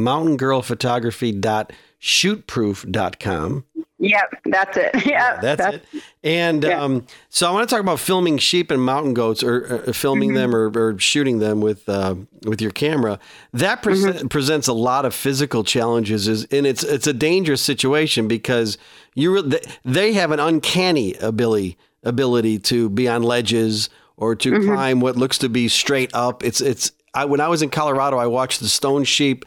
[SPEAKER 2] mountaingirlphotography.shootproof.com.
[SPEAKER 3] yep, that's it. Yeah,
[SPEAKER 2] That's, it. And
[SPEAKER 3] yeah.
[SPEAKER 2] um, so I want to talk about filming sheep and mountain goats, or uh, filming
[SPEAKER 3] Mm-hmm.
[SPEAKER 2] them, or, or shooting them with uh, with your camera. That pres-
[SPEAKER 3] Mm-hmm.
[SPEAKER 2] presents a lot of physical challenges, is, and it's it's a dangerous situation because you re- they have an uncanny ability ability to be on ledges or to
[SPEAKER 3] Mm-hmm.
[SPEAKER 2] climb what looks to be straight up. It's it's. I, when I was in Colorado, I watched the stone sheep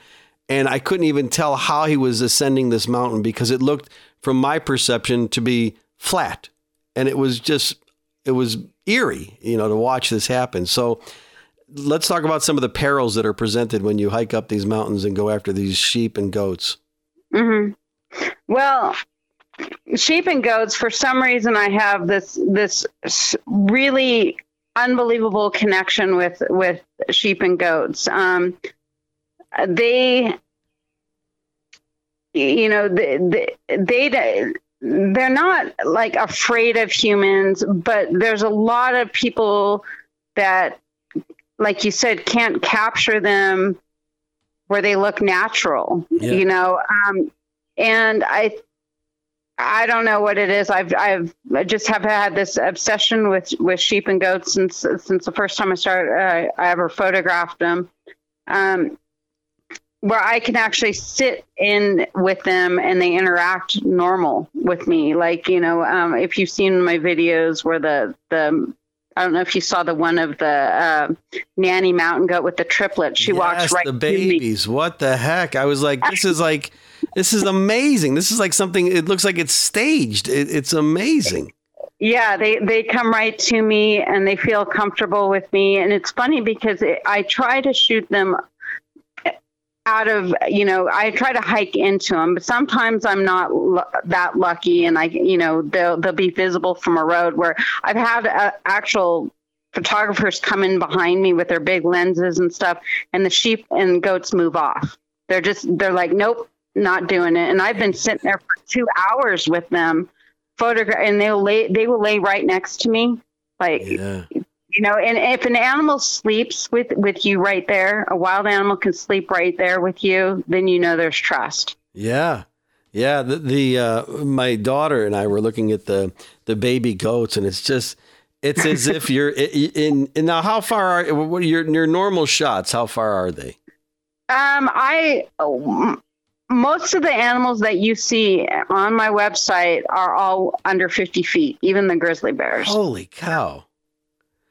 [SPEAKER 2] and I couldn't even tell how he was ascending this mountain because it looked, from my perception, to be flat, and it was just it was eerie, you know, to watch this happen. So let's talk about some of the perils that are presented when you hike up these mountains and go after these sheep and goats.
[SPEAKER 3] hmm Well, sheep and goats. For some reason, I have this this really unbelievable connection with with sheep and goats. Um, they, you know, they, they they they're not like afraid of humans, but there's a lot of people that, like you said, can't capture them where they look natural.
[SPEAKER 2] Yeah.
[SPEAKER 3] You know, um, and I I don't know what it is. I've I've I just have had this obsession with with sheep and goats since since the first time I started uh, I ever photographed them. Um, where I can actually sit in with them and they interact normal with me. Like you know, um, if you've seen my videos where the the I don't know if you saw the one of the uh, nanny mountain goat with the triplets. She walks right
[SPEAKER 2] the babies. What the heck? I was like, this is like, this is amazing. This is like something. It looks like it's staged. It, it's amazing.
[SPEAKER 3] Yeah, they they come right to me and they feel comfortable with me, and it's funny because it, I try to shoot them out of you know I try to hike into them, but sometimes I'm not lu- that lucky, and I you know they'll they'll be visible from a road where I've had uh, actual photographers come in behind me with their big lenses and stuff, and the sheep and goats move off. They're just they're like nope, not doing it, and I've been sitting there for two hours with them photograph and they'll lay they will lay right next to me like
[SPEAKER 2] Yeah.
[SPEAKER 3] You know and if an animal sleeps with with you right there a wild animal can sleep right there with you then you know there's trust
[SPEAKER 2] Yeah. Yeah, the, the uh, my daughter and I were looking at the the baby goats, and it's just it's as if you're in, in. now, how far are what are your your normal shots? How far are they?
[SPEAKER 3] um i oh, most of the animals that you see on my website are all under 50 feet even the grizzly bears
[SPEAKER 2] Holy cow!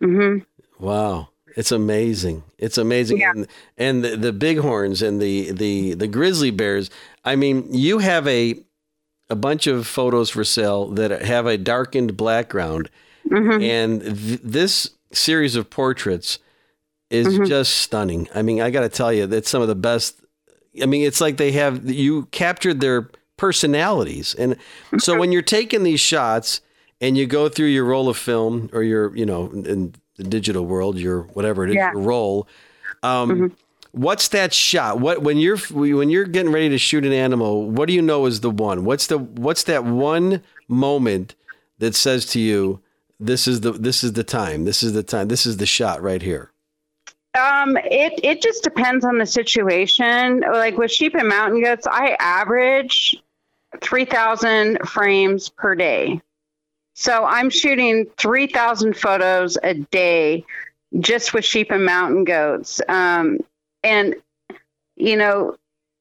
[SPEAKER 3] Hmm
[SPEAKER 2] Wow, it's amazing. It's amazing,
[SPEAKER 3] Yeah.
[SPEAKER 2] and, and the, the bighorns and the the the grizzly bears. I mean, you have a a bunch of photos for sale that have a darkened background,
[SPEAKER 3] hmm
[SPEAKER 2] and th- this series of portraits is
[SPEAKER 3] Mhm.
[SPEAKER 2] just stunning. I mean, I got to tell you, that's some of the best. I mean, it's like they have you captured their personalities, and so when you're taking these shots and you go through your roll of film or your, you know, in the digital world, your whatever it is,
[SPEAKER 3] Yeah.
[SPEAKER 2] your roll. Um, What's that shot? What when you're when you're getting ready to shoot an animal? What do you know is the one? What's the what's that one moment that says to you, "This is the this is the time. This is the time. This is the shot right here."
[SPEAKER 3] Um, it it just depends on the situation. Like with sheep and mountain goats, I average three thousand frames per day. So I'm shooting three thousand photos a day just with sheep and mountain goats. Um, and you know,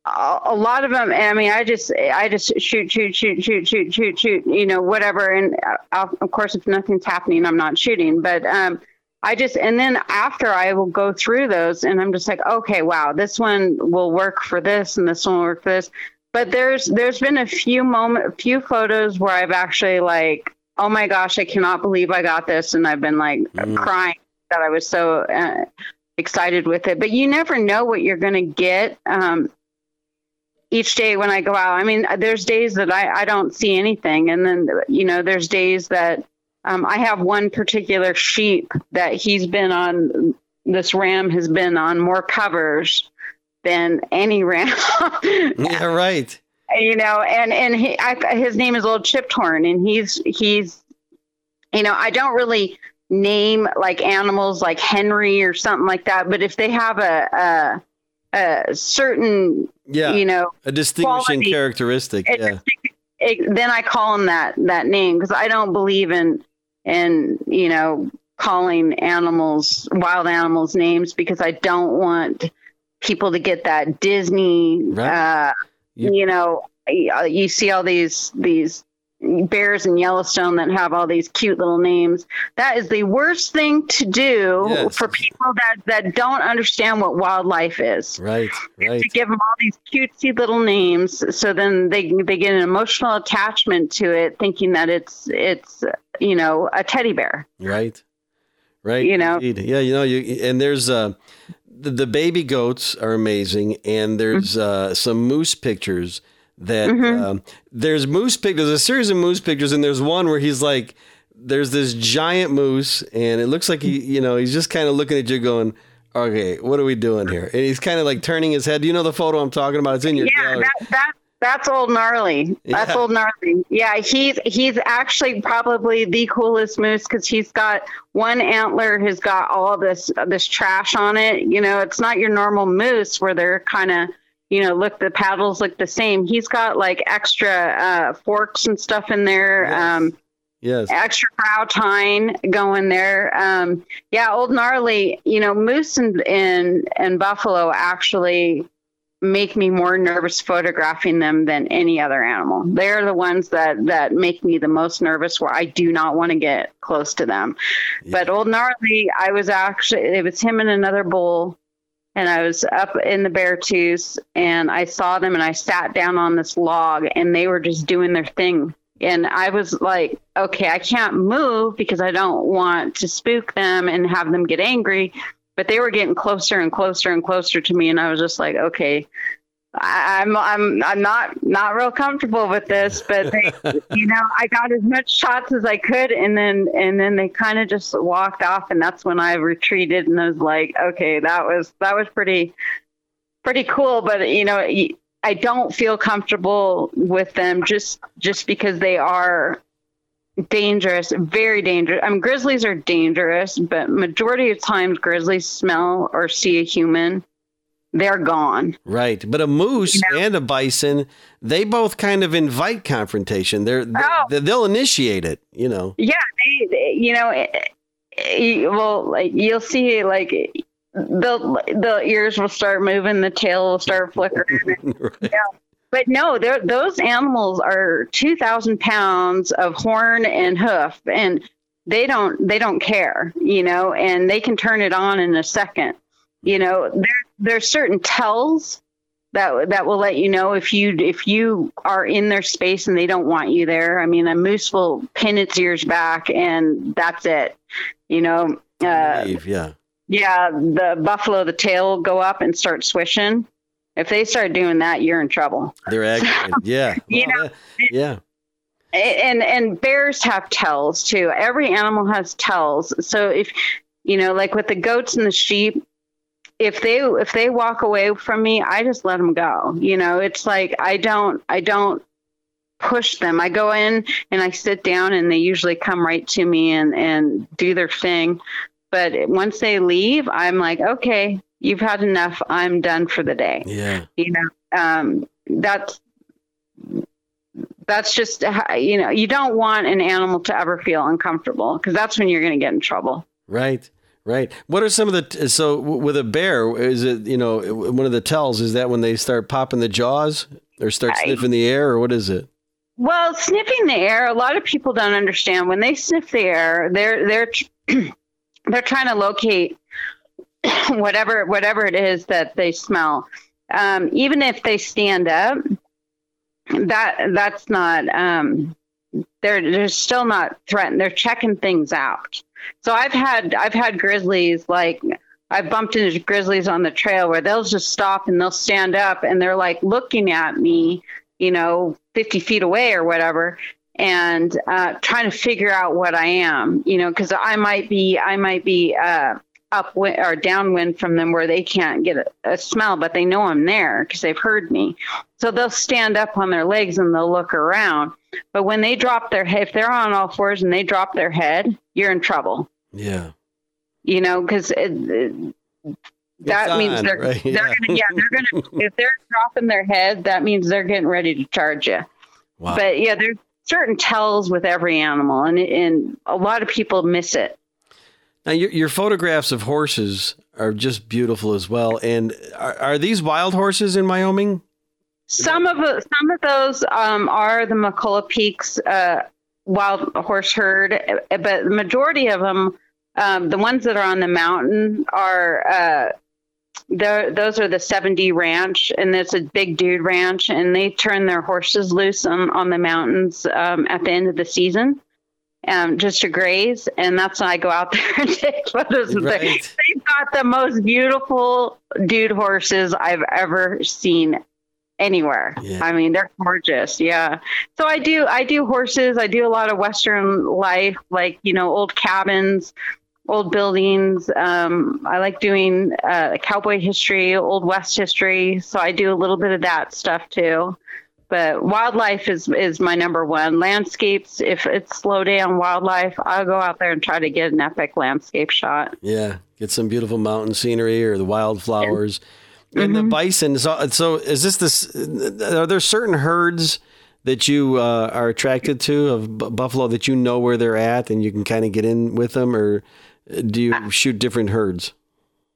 [SPEAKER 3] a, lot of them. I mean, I just I just shoot shoot shoot shoot shoot shoot shoot. You know, whatever. And i of course, if nothing's happening, I'm not shooting. But um, I just and then after I will go through those and I'm just like, okay, wow, this one will work for this and this one will work for this. But there's there's been a few moment, a few photos where I've actually like, oh my gosh, I cannot believe I got this, and I've been like
[SPEAKER 2] Mm.
[SPEAKER 3] crying that I was so uh, excited with it. But you never know what you're going to get. Um, each day when I go out, I mean, there's days that I, I don't see anything. And then, you know, there's days that um, I have one particular sheep that he's been on, this ram has been on more covers than any ram.
[SPEAKER 2] yeah, right.
[SPEAKER 3] You know, and, and he, I, his name is Old Chipped Horn and he's, he's, you know, I don't really name like animals like Henry or something like that, but if they have a, a, a certain,
[SPEAKER 2] yeah,
[SPEAKER 3] you know,
[SPEAKER 2] a distinguishing
[SPEAKER 3] quality,
[SPEAKER 2] characteristic, yeah.
[SPEAKER 3] It, then I call him that that name because I don't believe in in you know calling animals wild animals names because I don't want people to get that Disney. Right. Uh, you, you know, you see all these these bears in Yellowstone that have all these cute little names. That is the worst thing to do yes. for people that, that don't understand what wildlife is.
[SPEAKER 2] Right, right.
[SPEAKER 3] To give them all these cutesy little names, so then they they get an emotional attachment to it, thinking that it's it's you know a teddy bear.
[SPEAKER 2] Right, right.
[SPEAKER 3] You know,
[SPEAKER 2] Indeed. yeah. You know, you and there's uh, the, the baby goats are amazing, and there's mm-hmm. uh, some moose pictures that mm-hmm. um, there's moose pic. There's a series of moose pictures, and there's one where he's like, there's this giant moose, and it looks like he, you know, he's just kind of looking at you, going, "Okay, what are we doing here?" And he's kind of like turning his head. Do you know the photo I'm talking about? It's in your
[SPEAKER 3] yeah. That, that, that's old gnarly. That's yeah. old gnarly. Yeah, he's he's actually probably the coolest moose because he's got one antler who's got all this this trash on it. You know, it's not your normal moose where they're kind of you know, look, the paddles look the same. He's got like extra uh, forks and stuff in there.
[SPEAKER 2] Yes. Um, yes.
[SPEAKER 3] Extra brow tine going there. Um, yeah, old gnarly. You know, moose and, and and buffalo actually make me more nervous photographing them than any other animal. They're the ones that that make me the most nervous where I do not want to get close to them. Yeah. But old gnarly, I was actually it was him and another bull and I was up in the Beartooth and I saw them and I sat down on this log and they were just doing their thing. And I was like, okay, I can't move because I don't want to spook them and have them get angry. But they were getting closer and closer and closer to me. And I was just like, okay, I, am I'm I'm not not real comfortable with this, but they, you know, I got as much shots as I could, and then and then they kind of just walked off, and that's when I retreated, and I was like, okay, that was that was pretty pretty cool, but you know, I don't feel comfortable with them just just because they are dangerous, very dangerous. I mean, grizzlies are dangerous, but majority of times grizzlies smell or see a human they're gone.
[SPEAKER 2] Right. But a moose know? and a bison, they both kind of invite confrontation. They're, oh. they'll initiate it, you know.
[SPEAKER 3] Yeah, they, they you know, it, it, well, like you'll see like the the ears will start moving, the tail will start flickering. right. Yeah. But no, those animals are two thousand pounds of horn and hoof, and they don't they don't care, you know, and they can turn it on in a second. You know, there there's certain tells that that will let you know if you if you are in their space and they don't want you there. I mean, a moose will pin its ears back and that's it. You know,
[SPEAKER 2] uh, yeah,
[SPEAKER 3] yeah. The buffalo, the tail will go up and start swishing. If they start doing that, you're in trouble.
[SPEAKER 2] They're aggravated. yeah,
[SPEAKER 3] you well, know,
[SPEAKER 2] yeah.
[SPEAKER 3] And and bears have tells too. Every animal has tells. So if you know, like with the goats and the sheep, if they if they walk away from me, I just let them go. You know, it's like I don't I don't push them. I go in and I sit down and they usually come right to me and and do their thing. But once they leave, I'm like, okay, you've had enough. I'm done for the day.
[SPEAKER 2] Yeah.
[SPEAKER 3] You know, um, that's that's just you know you don't want an animal to ever feel uncomfortable because that's when you're going to get in trouble.
[SPEAKER 2] Right. Right. What are some of the so with a bear? Is it you know one of the tells is that when they start popping the jaws or start sniffing the air or what is it?
[SPEAKER 3] Well, sniffing the air. A lot of people don't understand when they sniff the air. They're they're they're trying to locate whatever whatever it is that they smell. Um, even if they stand up, that that's not. Um, they're they're still not threatened. They're checking things out. So I've had I've had grizzlies like I've bumped into grizzlies on the trail where they'll just stop and they'll stand up and they're like looking at me, you know, 50 feet away or whatever, and uh, trying to figure out what I am, you know, because I might be, I might be uh, upwind or downwind from them where they can't get a, a smell, but they know I'm there because they've heard me. So they'll stand up on their legs and they'll look around. But when they drop their head, if they're on all fours and they drop their head, you're in trouble.
[SPEAKER 2] Yeah.
[SPEAKER 3] You know, because that
[SPEAKER 2] It's
[SPEAKER 3] means they're,
[SPEAKER 2] right?
[SPEAKER 3] they're
[SPEAKER 2] Yeah.
[SPEAKER 3] gonna, yeah, they're gonna, if they're dropping their head, that means they're getting ready to charge you.
[SPEAKER 2] Wow.
[SPEAKER 3] But yeah, there's certain tells with every animal, and and a lot of people miss it.
[SPEAKER 2] Now, your, your photographs of horses are just beautiful as well. And are, are these wild horses in Wyoming?
[SPEAKER 3] Some of some of those um, are the McCullough Peaks uh, wild horse herd, but the majority of them, um, the ones that are on the mountain, are uh, those are the 7D Ranch, and it's a big dude ranch, and they turn their horses loose on, on the mountains um, at the end of the season. Um, just to graze, and that's when I go out there and take photos.
[SPEAKER 2] Right.
[SPEAKER 3] They've got the most beautiful dude horses I've ever seen anywhere.
[SPEAKER 2] Yeah.
[SPEAKER 3] I mean, they're gorgeous. Yeah. So I do I do horses. I do a lot of Western life, like you know, old cabins, old buildings. Um, I like doing uh, cowboy history, old West history. So I do a little bit of that stuff too. But wildlife is is my number one. Landscapes, if it's slow day on wildlife, I'll go out there and try to get an epic landscape shot.
[SPEAKER 2] Yeah. Get some beautiful mountain scenery or the wildflowers. And the bison. So, so is this this? Are there certain herds that you uh, are attracted to of b- buffalo that you know where they're at and you can kind of get in with them, or do you shoot different herds?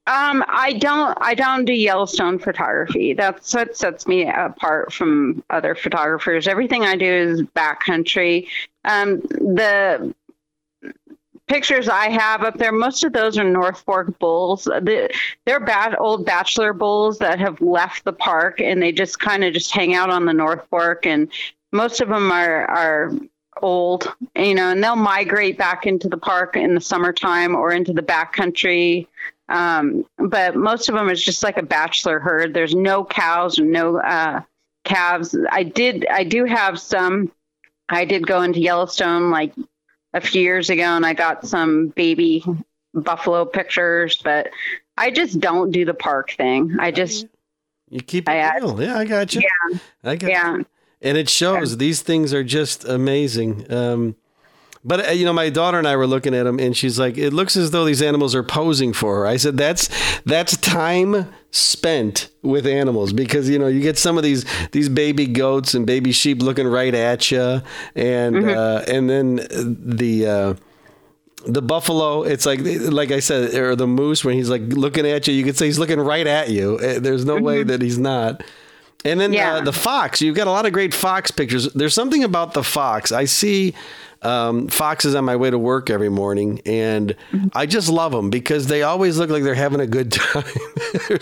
[SPEAKER 3] Um, I don't. I don't do Yellowstone photography. That's what sets me apart from other photographers. Everything I do is backcountry. Um, the pictures I have up there, most of those are North Fork bulls. The, they're bad old bachelor bulls that have left the park and they just kind of just hang out on the North Fork. And most of them are are old, you know, and they'll migrate back into the park in the summertime or into the backcountry. Um, but most of them is just like a bachelor herd. There's no cows and no uh, calves. I did, I do have some. I did go into Yellowstone like a few years ago, and I got some baby buffalo pictures. But I just don't do the park thing. I just,
[SPEAKER 2] You keep it
[SPEAKER 3] I
[SPEAKER 2] real. Yeah, I got you.
[SPEAKER 3] yeah,
[SPEAKER 2] I got
[SPEAKER 3] yeah.
[SPEAKER 2] you. And it shows. These things are just amazing. Um, but uh, you know, my daughter and I were looking at them, and she's like, "It looks as though these animals are posing for her." I said, "That's that's time spent with animals because you know you get some of these these baby goats and baby sheep looking right at you, and uh, and then the." Uh, the buffalo, it's like like I said, or the moose when he's like looking at you, you could say he's looking right at you. Uh, There's no way that he's not. And then uh,
[SPEAKER 3] Yeah.
[SPEAKER 2] the fox, you've got a lot of great fox pictures. There's something about the fox. I see um, foxes on my way to work every morning, and I just love them because they always look like they're having a good time.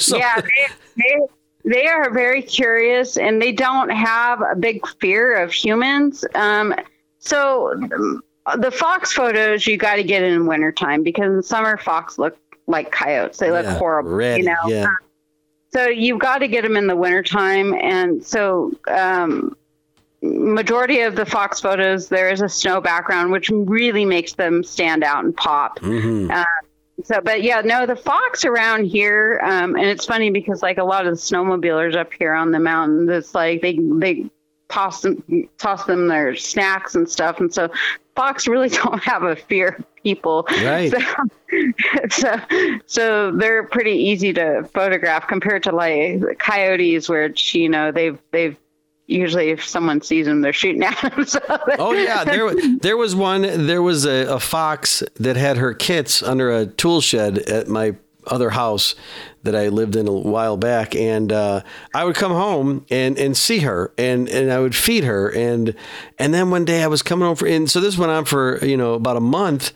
[SPEAKER 3] Yeah, they, they, they are very curious and they don't have a big fear of humans. Um, so um, the fox photos you got to get in wintertime because in summer fox look like coyotes. They look
[SPEAKER 2] Yeah,
[SPEAKER 3] horrible,
[SPEAKER 2] ready,
[SPEAKER 3] you know.
[SPEAKER 2] yeah.
[SPEAKER 3] So you've got to get them in the wintertime. And so um, majority of the fox photos, there is a snow background, which really makes them stand out and pop.
[SPEAKER 2] Mhm.
[SPEAKER 3] Uh, so, but yeah, no, the fox around here, um, and it's funny because like a lot of the snowmobilers up here on the mountain, it's like they they toss them toss them their snacks and stuff, and so fox really don't have a fear of people.
[SPEAKER 2] Right.
[SPEAKER 3] So, so, so they're pretty easy to photograph compared to like coyotes, which you know they've they've usually if someone sees them, they're shooting at them. So
[SPEAKER 2] Oh yeah, there there was one. There was a, a fox that had her kits under a tool shed at my other house that I lived in a while back, and uh, I would come home and, and see her, and, and I would feed her, and and then one day I was coming home for, and so this went on for you know about a month.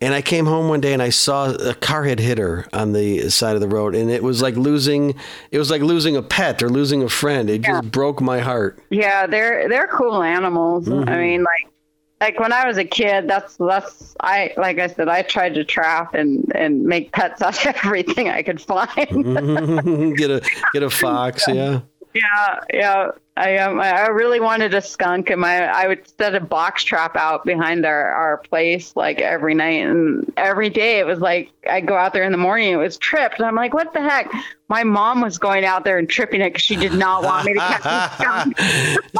[SPEAKER 2] And I came home one day and I saw a car had hit her on the side of the road, and it was like losing, it was like losing a pet or losing a friend. It just broke my heart.
[SPEAKER 3] Yeah, they're they're cool animals.
[SPEAKER 2] Mm-hmm.
[SPEAKER 3] I mean, like like when I was a kid, that's that's I like I said, I tried to trap and and make pets out of everything I could find.
[SPEAKER 2] get a get a fox, yeah.
[SPEAKER 3] Yeah, yeah. I um, I really wanted a skunk, and my I would set a box trap out behind our our place like every night, and every day it was like I'd go out there in the morning, it was tripped, and I'm like, what the heck? My mom was going out there and tripping it because she did not want me to catch a skunk.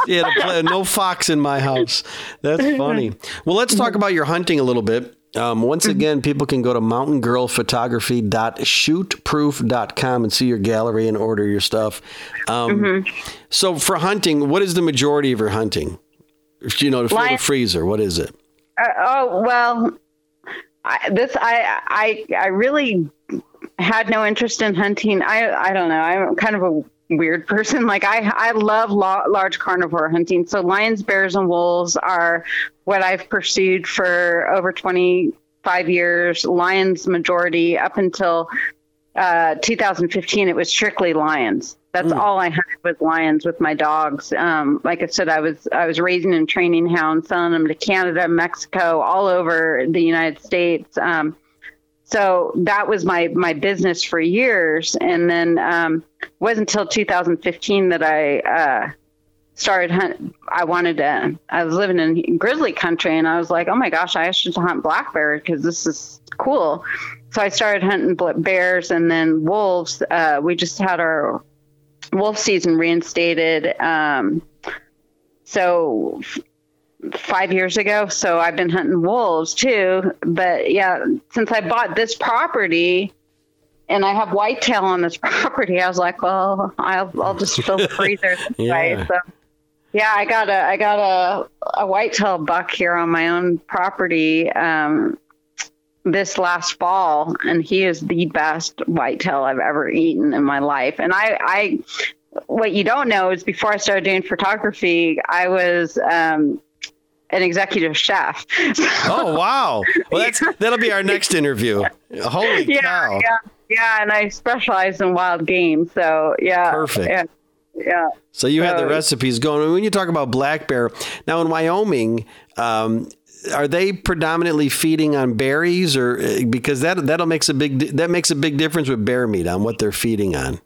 [SPEAKER 2] yeah, no fox in my house. That's funny. Well, let's talk about your hunting a little bit. Um, once again, people can go to mountaingirlphotography.shootproof.com and see your gallery and order your stuff. Um,
[SPEAKER 3] Mm-hmm.
[SPEAKER 2] So, for hunting, what is the majority of your hunting? If you know, to fill the freezer, what is it?
[SPEAKER 3] Uh, oh well, I, this I I I really had no interest in hunting. I I don't know. I'm kind of a weird person. Like I I love la- large carnivore hunting. So lions, bears, and wolves are what I've pursued for over 25 years. Lions majority up until uh, 2015. It was strictly lions. That's all I hunted with lions with my dogs. Um, like I said, I was I was raising and training hounds, selling them to Canada, Mexico, all over the United States. Um, so that was my my business for years, and then um, it wasn't until 2015 that I uh, started hunt. I wanted to. I was living in grizzly country, and I was like, oh my gosh, I should hunt black bear because this is cool. So I started hunting bears and then wolves. Uh, we just had our wolf season reinstated. Um, so five years ago. So I've been hunting wolves too. But yeah, since I bought this property and I have whitetail on this property, I was like, well, I'll, I'll just fill the freezer this
[SPEAKER 2] Yeah.
[SPEAKER 3] way. So yeah, I got a I got a a whitetail buck here on my own property. Um, this last fall, and he is the best whitetail I've ever eaten in my life. And I, I, what you don't know is before I started doing photography, I was um, an executive chef.
[SPEAKER 2] Oh wow! Well, that's that'll be our next interview. Holy
[SPEAKER 3] yeah,
[SPEAKER 2] cow!
[SPEAKER 3] yeah, yeah. And I specialize in wild game, so yeah,
[SPEAKER 2] Perfect.
[SPEAKER 3] Yeah, yeah.
[SPEAKER 2] So you had the recipes going. And when you talk about black bear, now in Wyoming, um, are they predominantly feeding on berries, or uh, because that that'll makes a big that makes a big difference with bear meat on what they're feeding on.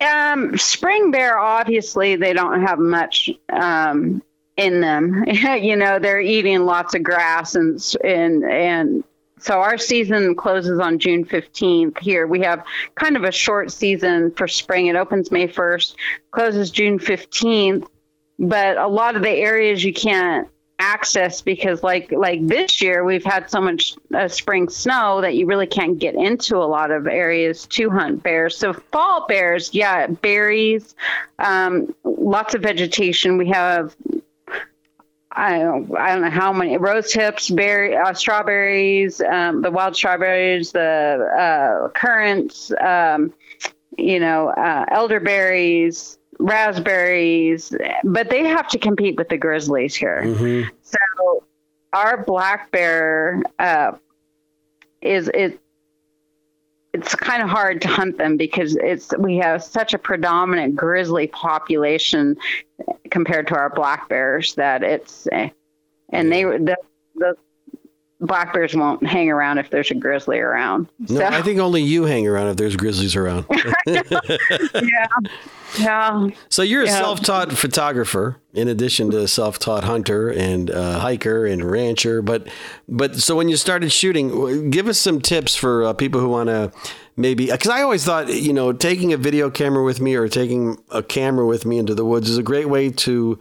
[SPEAKER 3] Um, spring bear, obviously, they don't have much um, in them. you know, they're eating lots of grass and and and so our season closes on June fifteenth. Here we have kind of a short season for spring. It opens May first, closes June fifteenth. But a lot of the areas you can't access because like like this year we've had so much uh, spring snow that you really can't get into a lot of areas to hunt bears so fall bears yeah berries um, lots of vegetation we have I don't, I don't know how many rose hips, berry, uh, strawberries, um, the wild strawberries, the uh, currants, um, you know, uh, elderberries, raspberries, but they have to compete with the grizzlies here. So our black bear uh, is it. It's kind of hard to hunt them because it's we have such a predominant grizzly population compared to our black bears that it's eh, and they the the black bears won't hang around if there's a grizzly around.
[SPEAKER 2] No,
[SPEAKER 3] so
[SPEAKER 2] I think only you hang around if there's grizzlies around.
[SPEAKER 3] yeah, yeah.
[SPEAKER 2] so you're a self-taught photographer, in addition to a self-taught hunter and uh, hiker and rancher. But but so when you started shooting, give us some tips for uh, people who want to maybe because I always thought you know taking a video camera with me or taking a camera with me into the woods is a great way to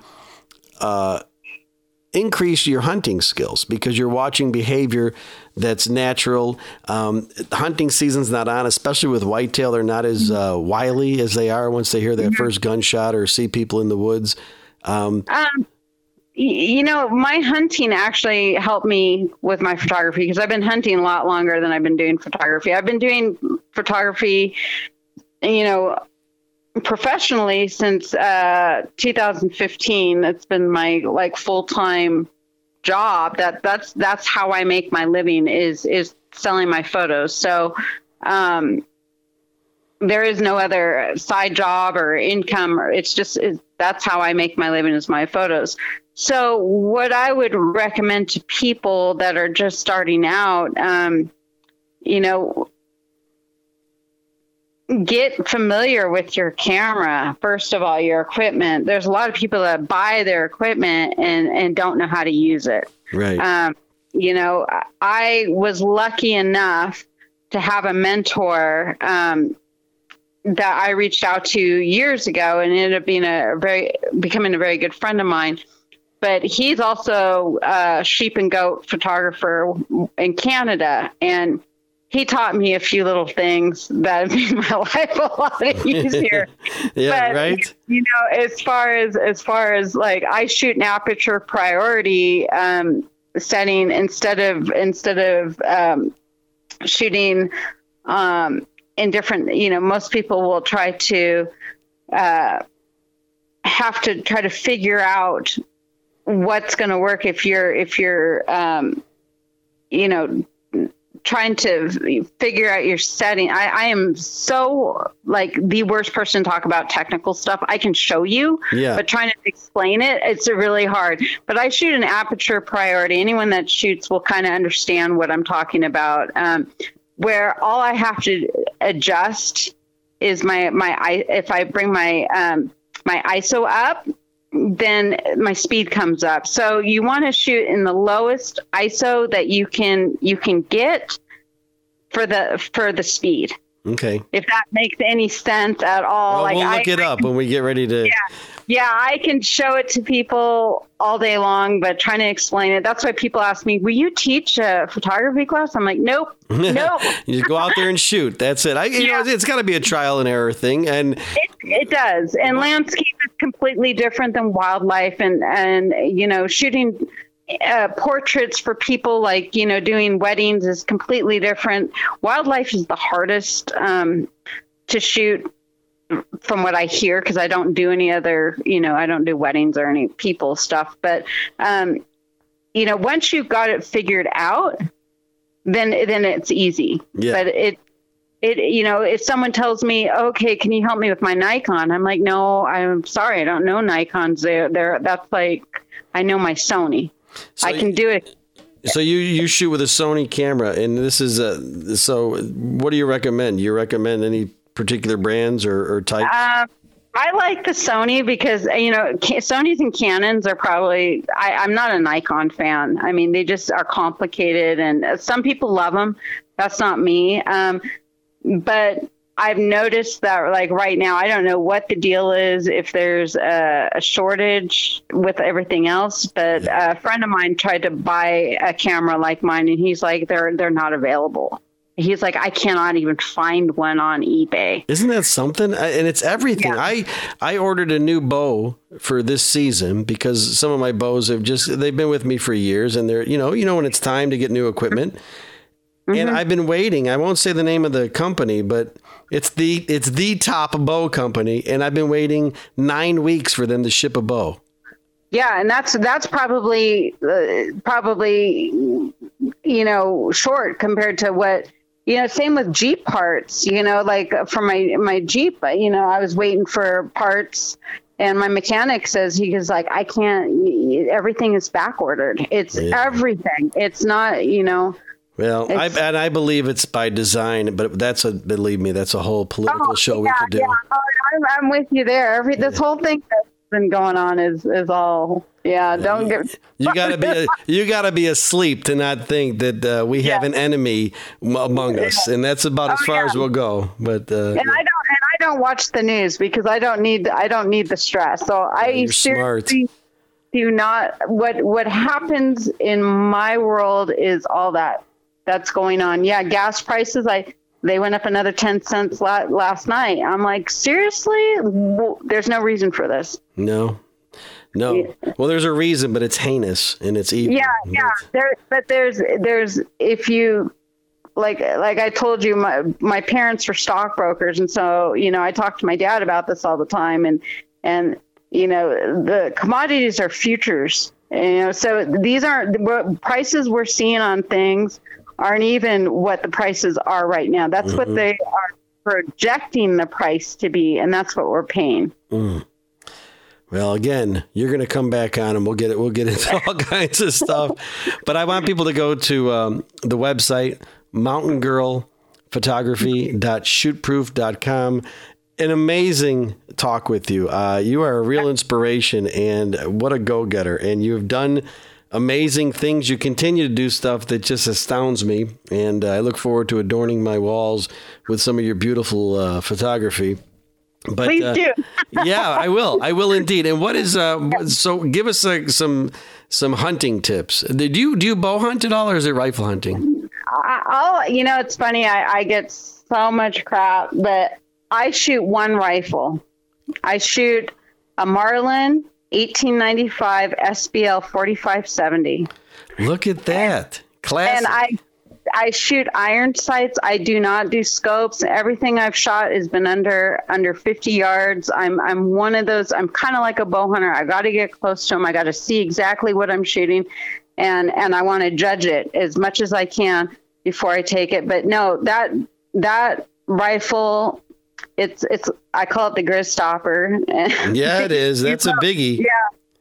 [SPEAKER 2] increase your hunting skills because you're watching behavior that's natural. Um, hunting season's not on, especially with whitetail. They're not as uh, wily as they are once they hear that first gunshot or see people in the woods. Um,
[SPEAKER 3] Um, you know, my hunting actually helped me with my photography because I've been hunting a lot longer than I've been doing photography. I've been doing photography, you know, professionally since uh, 2015. It's been my like full time job. That that's that's how I make my living is is selling my photos. So. Um, there is no other side job or income or it's just that's how i make my living is my photos so what i would recommend to people that are just starting out um, you know get familiar with your camera first of all your equipment. There's a lot of people that buy their equipment and and don't know how to use it.
[SPEAKER 2] Right.
[SPEAKER 3] Um, you know i was lucky enough to have a mentor um, that I reached out to years ago and ended up being a very becoming a very good friend of mine. But he's also a sheep and goat photographer in Canada, and he taught me a few little things that made my life a lot easier.
[SPEAKER 2] yeah, but, right.
[SPEAKER 3] You know, as far as as far as like I shoot an aperture priority um, setting instead of instead of um, shooting um, in different, you know, most people will try to uh, have to try to figure out what's going to work if you're if you're um, you know trying to figure out your setting. I, I am so like the worst person to talk about technical stuff. I can show you,
[SPEAKER 2] yeah.
[SPEAKER 3] but trying to explain it, it's really hard. But I shoot an aperture priority. Anyone that shoots will kind of understand what I'm talking about. Um, where all I have to adjust is my my if I bring my um, my ISO up, then my speed comes up. So you want to shoot in the lowest ISO that you can you can get for the for the speed.
[SPEAKER 2] Okay.
[SPEAKER 3] If that makes any sense at all.
[SPEAKER 2] Well,
[SPEAKER 3] like
[SPEAKER 2] we'll look
[SPEAKER 3] I,
[SPEAKER 2] it up when we get ready to.
[SPEAKER 3] Yeah. Yeah, I can show it to people all day long, but trying to explain it. That's why people ask me, "Will you teach a photography class?" I'm like, "Nope, nope."
[SPEAKER 2] you just go out there and shoot. That's it. I, you yeah. know, it's got to be a trial and error thing, and
[SPEAKER 3] it, it does. And landscape is completely different than wildlife, and and you know, shooting uh, portraits for people like you know doing weddings is completely different. Wildlife is the hardest um, to shoot from what I hear, because I don't do any other, you know, I don't do weddings or any people stuff. But, um, you know, once you've got it figured out, then then it's easy.
[SPEAKER 2] Yeah.
[SPEAKER 3] But it it you know if someone tells me okay can you help me with my nikon i'm like no i'm sorry i don't know nikons they're, they're that's like i know my sony so i can do it
[SPEAKER 2] so you you shoot with a sony camera and this is a so what do you recommend you recommend any particular brands or, or types? Uh,
[SPEAKER 3] I like the Sony because you know Sony's and Canons are probably. I, am not a Nikon fan. I mean, they just are complicated, and some people love them. That's not me. Um, but I've noticed that, like right now, I don't know what the deal is if there's a, a shortage with everything else. But a friend of mine tried to buy a camera like mine, and he's like, "They're they're not available." he's like i cannot even find one on ebay
[SPEAKER 2] isn't that something and it's everything yeah. i i ordered a new bow for this season because some of my bows have just they've been with me for years and they're you know you know when it's time to get new equipment mm-hmm. and i've been waiting i won't say the name of the company but it's the it's the top bow company and i've been waiting nine weeks for them to ship a bow.
[SPEAKER 3] Yeah and that's that's probably uh, probably you know short compared to what you know same with jeep parts you know like uh, for my my jeep uh, you know i was waiting for parts and my mechanic says he was like i can't everything is back ordered. It's yeah. everything. It's not you know
[SPEAKER 2] well, I, and I believe it's by design, but that's a believe me, that's a whole political oh, show yeah, we could do. Yeah,
[SPEAKER 3] oh, I'm, I'm, with you there. Every this yeah. whole thing that's been going on is is all yeah, don't get.
[SPEAKER 2] You gotta be you gotta be asleep to not think that uh, we have an enemy among us, and that's about as oh, far yeah. as we'll go. But uh,
[SPEAKER 3] and I don't and I don't watch the news because I don't need I don't need the stress. So I seriously smart. do not. What what happens in my world is all that that's going on. Yeah, gas prices. I they went up another 10 cents last night. I'm like, seriously? There's no reason for this.
[SPEAKER 2] No, no. Yeah. Well, there's a reason, but it's heinous and it's evil.
[SPEAKER 3] Yeah, yeah. There, but there's there's if you like like I told you, my my parents were stockbrokers, and so you know I talk to my dad about this all the time, and and you know the commodities are futures. You know, so these aren't the prices we're seeing on things aren't even what the prices are right now. That's mm-hmm. what they are projecting the price to be, and that's what we're paying.
[SPEAKER 2] Well, again, you're going to come back on, and we'll get it. We'll get into all kinds of stuff. But I want people to go to um, the website mountaingirlphotography.shootproof.com. An amazing talk with you. Uh, you are a real inspiration, and what a go-getter! And you have done amazing things. You continue to do stuff that just astounds me, and uh, I look forward to adorning my walls with some of your beautiful uh, photography. But
[SPEAKER 3] Please
[SPEAKER 2] uh,
[SPEAKER 3] do.
[SPEAKER 2] yeah, I will. I will indeed. And what is uh? So give us uh, some some hunting tips. Do you do you bow hunt at all, or is it rifle hunting?
[SPEAKER 3] Oh, you know, it's funny. I, I get so much crap, but I shoot one rifle. I shoot a Marlin 1895 SBL 4570.
[SPEAKER 2] Look at that, classic.
[SPEAKER 3] and I I shoot iron sights. I do not do scopes. Everything I've shot has been under under 50 yards. I'm I'm one of those. I'm kind of like a bow hunter. I got to get close to them. I got to see exactly what I'm shooting, and and I want to judge it as much as I can before I take it. But no, that that rifle. It's it's I call it the grizz stopper.
[SPEAKER 2] yeah, it is. That's a biggie.
[SPEAKER 3] Yeah,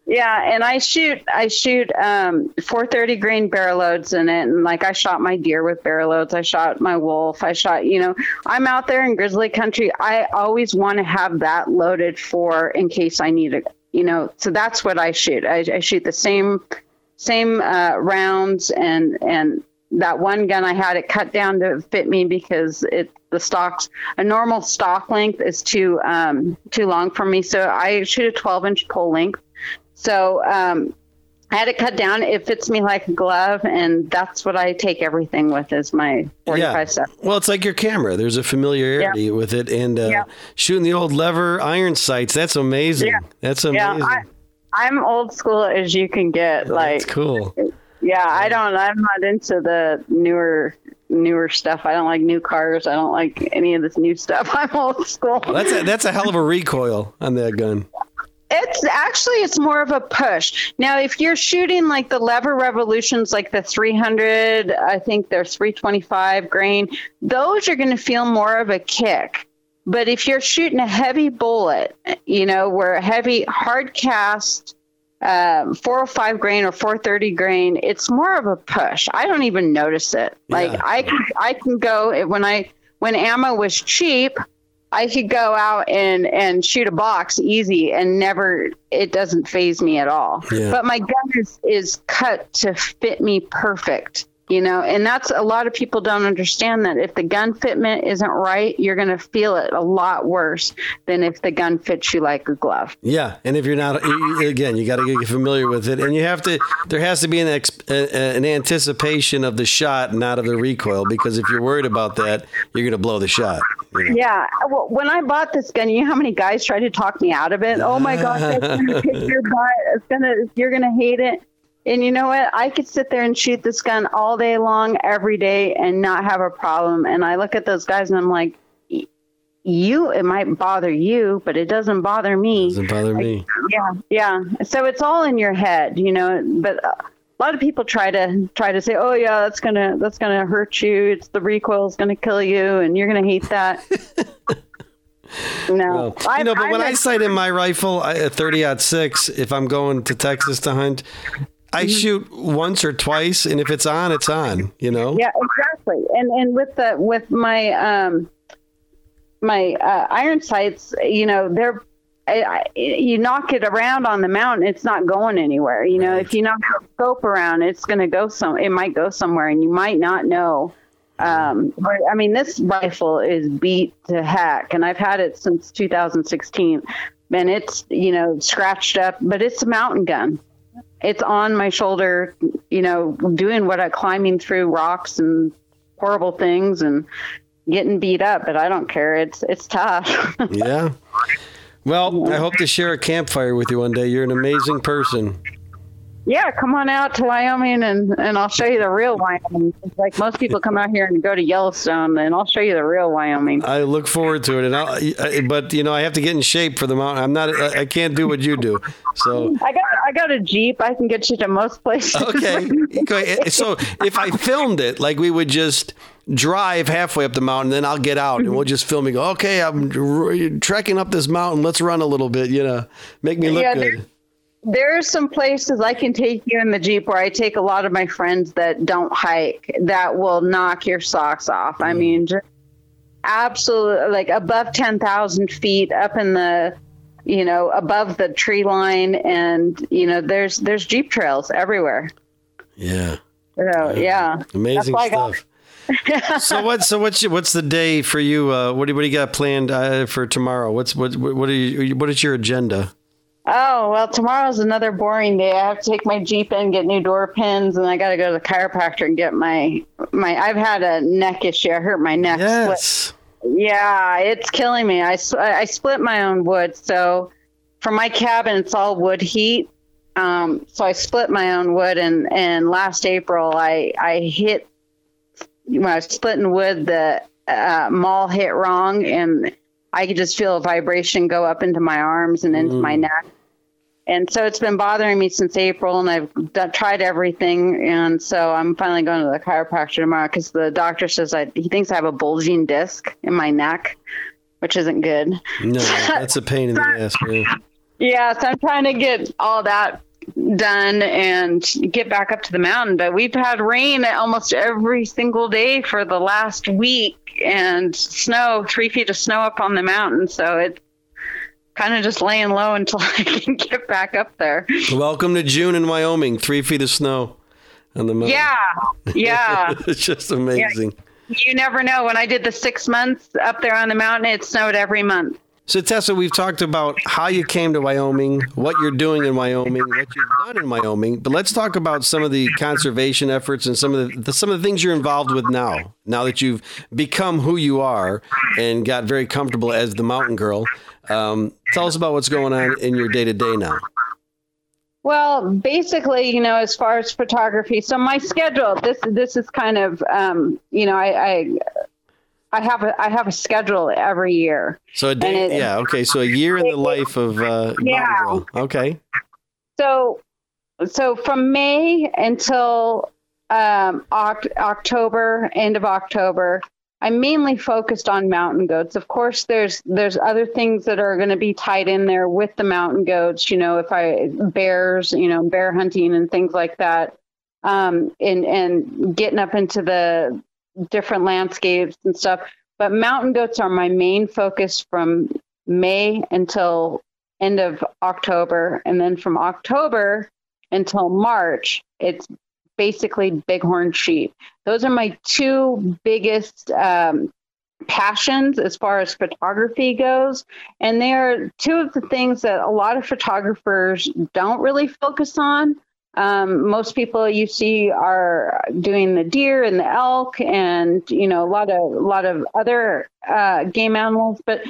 [SPEAKER 3] yeah, and I shoot I shoot um 430 grain barrel loads in it, and like I shot my deer with barrel loads. I shot my wolf. I shot you know I'm out there in grizzly country. I always want to have that loaded for in case I need it. You know, so that's what I shoot. I, I shoot the same same uh, rounds and and that one gun I had it cut down to fit me because it the stocks a normal stock length is too um, too long for me. So I shoot a 12 inch pull length. So um, I had it cut down. It fits me like a glove, and that's what I take everything with is my 45
[SPEAKER 2] Yeah.
[SPEAKER 3] stuff.
[SPEAKER 2] Well, it's like your camera. There's a familiarity with it, and uh,
[SPEAKER 3] Yeah.
[SPEAKER 2] shooting the old lever iron sights. That's amazing.
[SPEAKER 3] Yeah.
[SPEAKER 2] That's
[SPEAKER 3] Yeah,
[SPEAKER 2] amazing.
[SPEAKER 3] I, I'm old school as you can get. Like,
[SPEAKER 2] That's cool.
[SPEAKER 3] Yeah, I don't. I'm not into the newer newer stuff. I don't like new cars. I don't like any of this new stuff. I'm old school.
[SPEAKER 2] That's a, that's a hell of a recoil on that gun.
[SPEAKER 3] It's actually it's more of a push. Now, if you're shooting like the lever revolutions, like the 300, I think they're 325 grain. Those are going to feel more of a kick. But if you're shooting a heavy bullet, you know, where a heavy hard cast, um, 405 grain or 430 grain, it's more of a push. I don't even notice it. Like
[SPEAKER 2] Yeah.
[SPEAKER 3] I, can- I can go when I when ammo was cheap. I could go out and and shoot a box easy and never it doesn't faze me at all.
[SPEAKER 2] Yeah.
[SPEAKER 3] But my gun is is cut to fit me perfect. You know, and that's a lot of people don't understand that if the gun fitment isn't right, you're going to feel it a lot worse than if the gun fits you like a glove.
[SPEAKER 2] Yeah, and if you're not, again, you got to get familiar with it, and you have to. There has to be an ex, an anticipation of the shot, not of the recoil, because if you're worried about that, you're going to blow the shot. you know?
[SPEAKER 3] Yeah. Well, when I bought this gun, you know how many guys tried to talk me out of it? Oh my God, it's gonna kick your butt. It's gonna, you're gonna hate it. And you know what? I could sit there and shoot this gun all day long, every day, and not have a problem. And I look at those guys and I'm like, you, it might bother you, but it doesn't bother me.
[SPEAKER 2] Doesn't bother me.
[SPEAKER 3] Yeah, yeah. So it's all in your head, you know. But uh, a lot of people try to try to say, "Oh yeah, that's gonna that's gonna hurt you. It's the recoil is gonna kill you, and you're gonna hate that." no,
[SPEAKER 2] you know, but when I
[SPEAKER 3] I'm-
[SPEAKER 2] sight in my rifle, I- a 30 six, if I'm going to Texas to hunt, I
[SPEAKER 3] Mm-hmm.
[SPEAKER 2] shoot once or twice, and if it's on, it's on. You know.
[SPEAKER 3] yeah, exactly. And and with the with my um my uh, iron sights, you know, they're I, I, you knock it around on the mountain, it's not going anywhere. You know, if you knock the scope around, it's going to go some. It might go somewhere, and you might not know. Um, but, I mean, this rifle is beat to heck, and I've had it since 2016, and it's you know scratched up, but it's a mountain gun. It's on my shoulder, you know, doing what I climbing through rocks and horrible things and getting beat up, but I don't care. It's it's tough.
[SPEAKER 2] Yeah. Well, I hope to share a campfire with you one day. You're an amazing person.
[SPEAKER 3] Yeah, come on out to Wyoming and, and I'll show you the real Wyoming. Like most people come out here and go to Yellowstone, and I'll show you the real Wyoming.
[SPEAKER 2] I look forward to it, and I'll, I- but you know I have to get in shape for the mountain. I'm not. I I can't do what you do. So
[SPEAKER 3] I got I got a Jeep. I can get you to most places.
[SPEAKER 2] okay. Okay. Eh, so if I filmed it, like we would just drive halfway up the mountain, then I'll get out and we'll just film and go. Okay, I'm trekking up this mountain. Let's run a little bit. You know, make me look
[SPEAKER 3] Yeah,
[SPEAKER 2] good.
[SPEAKER 3] There are some places I can take you in the Jeep where I take a lot of my friends that don't hike that will knock your socks off. I mean, just absolutely like above 10,000 feet up in the, you know, above the tree line. And, you know, there's, there's Jeep trails everywhere.
[SPEAKER 2] Yeah.
[SPEAKER 3] So, yeah.
[SPEAKER 2] Amazing
[SPEAKER 3] why I got-
[SPEAKER 2] stuff. so what? So what's your- what's the day for you? Uh, what do what do you got planned uh, for tomorrow? What's what what are you what is your agenda?
[SPEAKER 3] Oh, well, tomorrow's another boring day. I have to take my Jeep in, get new door pins, and I got to go to the chiropractor and get my, my, I've had a neck issue. I hurt my neck. split.
[SPEAKER 2] Yes.
[SPEAKER 3] Yeah, it's killing me. I I split my own wood. So for my cabin, it's all wood heat. Um, so I split my own wood, and, and last April, I, I hit, when I was splitting wood, the uh, maul hit wrong, and I could just feel a vibration go up into my arms and into my neck. And so it's been bothering me since April, and I've done, tried everything. And so I'm finally going to the chiropractor tomorrow because the doctor says I, he thinks I have a bulging disc in my neck, which isn't good.
[SPEAKER 2] No, that's a pain in the ass. Man.
[SPEAKER 3] Yeah, so I'm trying to get all that done and get back up to the mountain. But we've had rain almost every single day for the last week and snow, three feet of snow up on the mountain. So it's kind of just laying low until I can get back up there.
[SPEAKER 2] Welcome to June in Wyoming. Three feet of snow on the mountain.
[SPEAKER 3] Yeah, yeah.
[SPEAKER 2] it's just amazing.
[SPEAKER 3] you never know. When I did the six months up there on the mountain, it snowed every month.
[SPEAKER 2] So Tessa, we've talked about how you came to Wyoming, what you're doing in Wyoming, what you've done in Wyoming, but let's talk about some of the conservation efforts and some of the, the some of the things you're involved with now. Now that you've become who you are and got very comfortable as the mountain girl, um, tell us about what's going on in your day to day now.
[SPEAKER 3] Well, basically, you know, as far as photography, so my schedule this this is kind of um, you know, I, I I have a I have a schedule every year.
[SPEAKER 2] So a day,
[SPEAKER 3] it-
[SPEAKER 2] yeah, okay. So a year in the life of uh,
[SPEAKER 3] Yeah.
[SPEAKER 2] Okay,
[SPEAKER 3] So so from May until um, Oct- October, end of October, I'm mainly focused on mountain goats. Of course, there's there's other things that are going to be tied in there with the mountain goats. You know, if I bears, you know, bear hunting and things like that, um, and and getting up into the different landscapes and stuff. But mountain goats are my main focus from May until end of October, and then from October until March, it's basically bighorn sheep. Those are my two biggest um, passions as far as photography goes. And they're two of the things that a lot of photographers don't really focus on. Um, most people you see are doing the deer and the elk, and you know a lot of a lot of other uh, game animals, but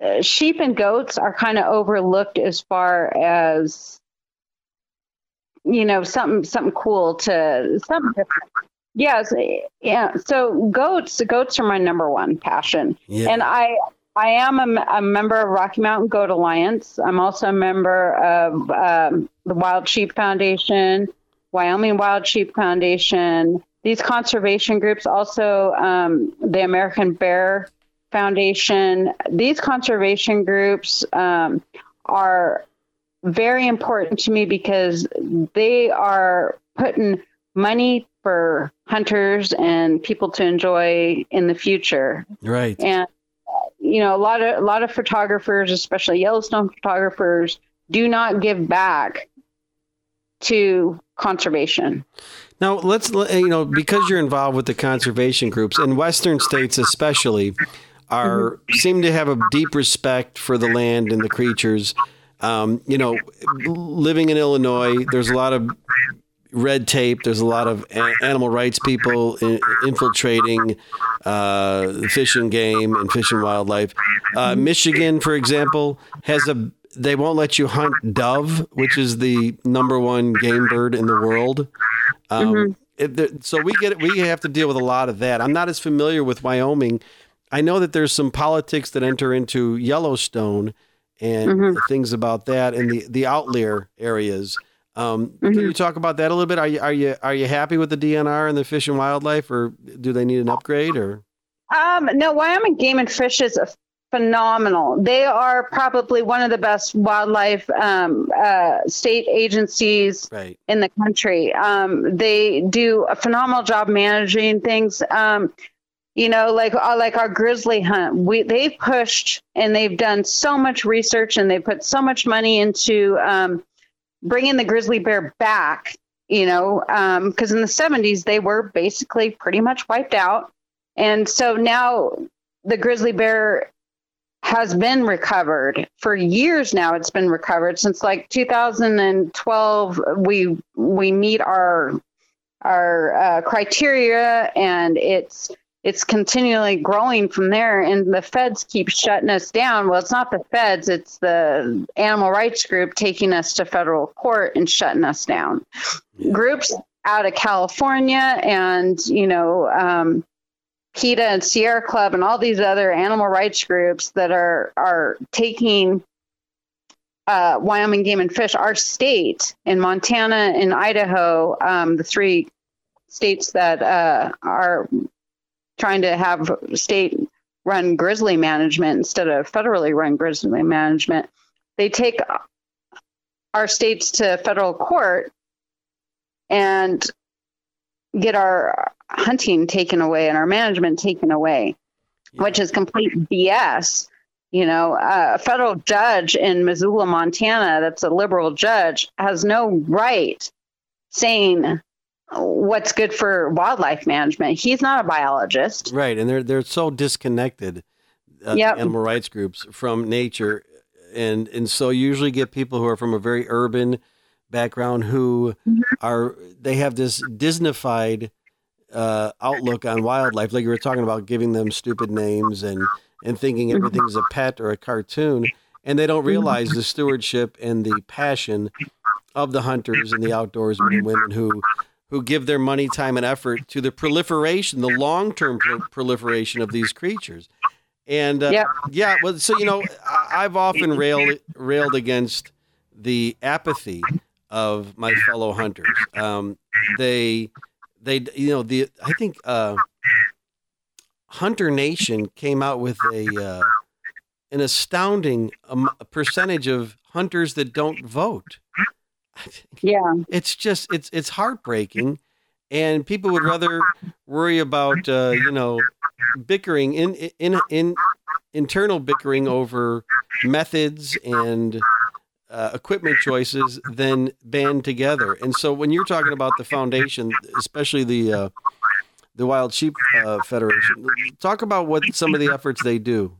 [SPEAKER 3] uh, sheep and goats are kind of overlooked as far as you know something something cool to something different. Yes, yeah. So goats, goats are my number one passion,
[SPEAKER 2] Yeah.
[SPEAKER 3] and I I am a, a member of Rocky Mountain Goat Alliance. I'm also a member of um, the Wild Sheep Foundation, Wyoming Wild Sheep Foundation. These conservation groups, also um, the American Bear Foundation. These conservation groups um, are very important to me because they are putting money for hunters and people to enjoy in the future
[SPEAKER 2] right.
[SPEAKER 3] and uh, you know a lot of a lot of photographers especially yellowstone photographers do not give back to conservation
[SPEAKER 2] Now let's you know because you're involved with the conservation groups in western states especially are seem to have a deep respect for the land and the creatures. Um, you know, living in Illinois, there's a lot of red tape. There's a lot of a- animal rights people in, infiltrating uh, fish and game and fish and wildlife. Uh, Michigan, for example, has a they won't let you hunt dove, which is the number one game bird in the world. Um,
[SPEAKER 3] Mm-hmm.
[SPEAKER 2] it, so we get we have to deal with a lot of that. I'm not as familiar with Wyoming. I know that there's some politics that enter into Yellowstone and
[SPEAKER 3] Mm-hmm.
[SPEAKER 2] things about that and the the outlier areas. Um, Can
[SPEAKER 3] Mm-hmm.
[SPEAKER 2] you talk about that a little bit? Are you are you are you happy with the DNR and the Fish and Wildlife, or do they need an upgrade? Or
[SPEAKER 3] Um, no, Wyoming Game and Fish is phenomenal. They are probably one of the best wildlife um, uh, state agencies
[SPEAKER 2] right?
[SPEAKER 3] in the country. Um, they do a phenomenal job managing things. Um, you know, like uh, like our grizzly hunt, we they've pushed and they've done so much research and they put so much money into um, bringing the grizzly bear back. You know, because in the '70s they were basically pretty much wiped out, and so now the grizzly bear has been recovered. For years now it's been recovered. Since like 2012 we we meet our our uh, criteria and it's it's continually growing from there and the feds keep shutting us down. Well it's not the feds it's the animal rights group taking us to federal court and shutting us down. Groups out of california and you know um, PETA and Sierra Club and all these other animal rights groups that are are taking uh, Wyoming Game and Fish, our state in Montana and Idaho, um, the three states that uh, are trying to have state run grizzly management instead of federally run grizzly management. They take our states to federal court and get our hunting taken away and our management taken away, which is complete BS. You know, uh, a federal judge in Missoula, Montana, that's a liberal judge, has no right saying what's good for wildlife management. He's not a biologist.
[SPEAKER 2] Right, and they're they're so disconnected, uh,
[SPEAKER 3] Yep.
[SPEAKER 2] animal rights groups from nature, and and so you usually get people who are from a very urban background who are they have this Disneyfied uh, outlook on wildlife, like you were talking about, giving them stupid names and and thinking everything's a pet or a cartoon, and they don't realize the stewardship and the passion of the hunters and the outdoors men and women who who give their money, time, and effort to the proliferation, the long term pro- proliferation of these creatures. And uh,
[SPEAKER 3] Yep.
[SPEAKER 2] yeah, well, so you know, I've often railed railed against the apathy of my fellow hunters. Um, they, they, you know, the I think uh, Hunter Nation came out with a uh, an astounding um, percentage of hunters that don't vote.
[SPEAKER 3] Yeah.
[SPEAKER 2] It's just it's it's heartbreaking, and people would rather worry about uh, you know bickering in in in internal bickering over methods and uh, equipment choices than band together. And so when you're talking about the foundation, especially the uh, the Wild Sheep uh, Federation, talk about what some of the efforts they do.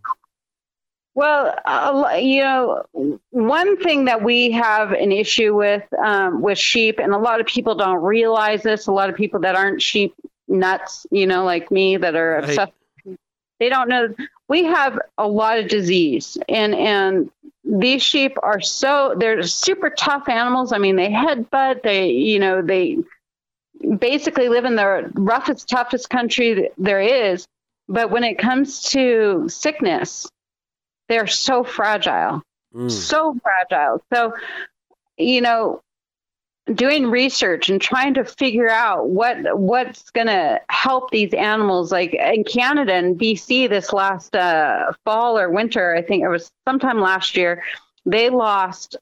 [SPEAKER 3] Well, uh, you know, one thing that we have an issue with um, with sheep, and a lot of people don't realize this. A lot of people that aren't sheep nuts, you know, like me, that are
[SPEAKER 2] Right.
[SPEAKER 3] obsessed, they don't know. We have a lot of disease, and and these sheep are so they're super tough animals. I mean, they headbutt. They, you know, they basically live in the roughest, toughest country there is. But when it comes to sickness, they're so fragile,
[SPEAKER 2] Mm.
[SPEAKER 3] so fragile. So, you know, doing research and trying to figure out what what's going to help these animals like in Canada and BC this last uh, fall or winter I think it was sometime last year they lost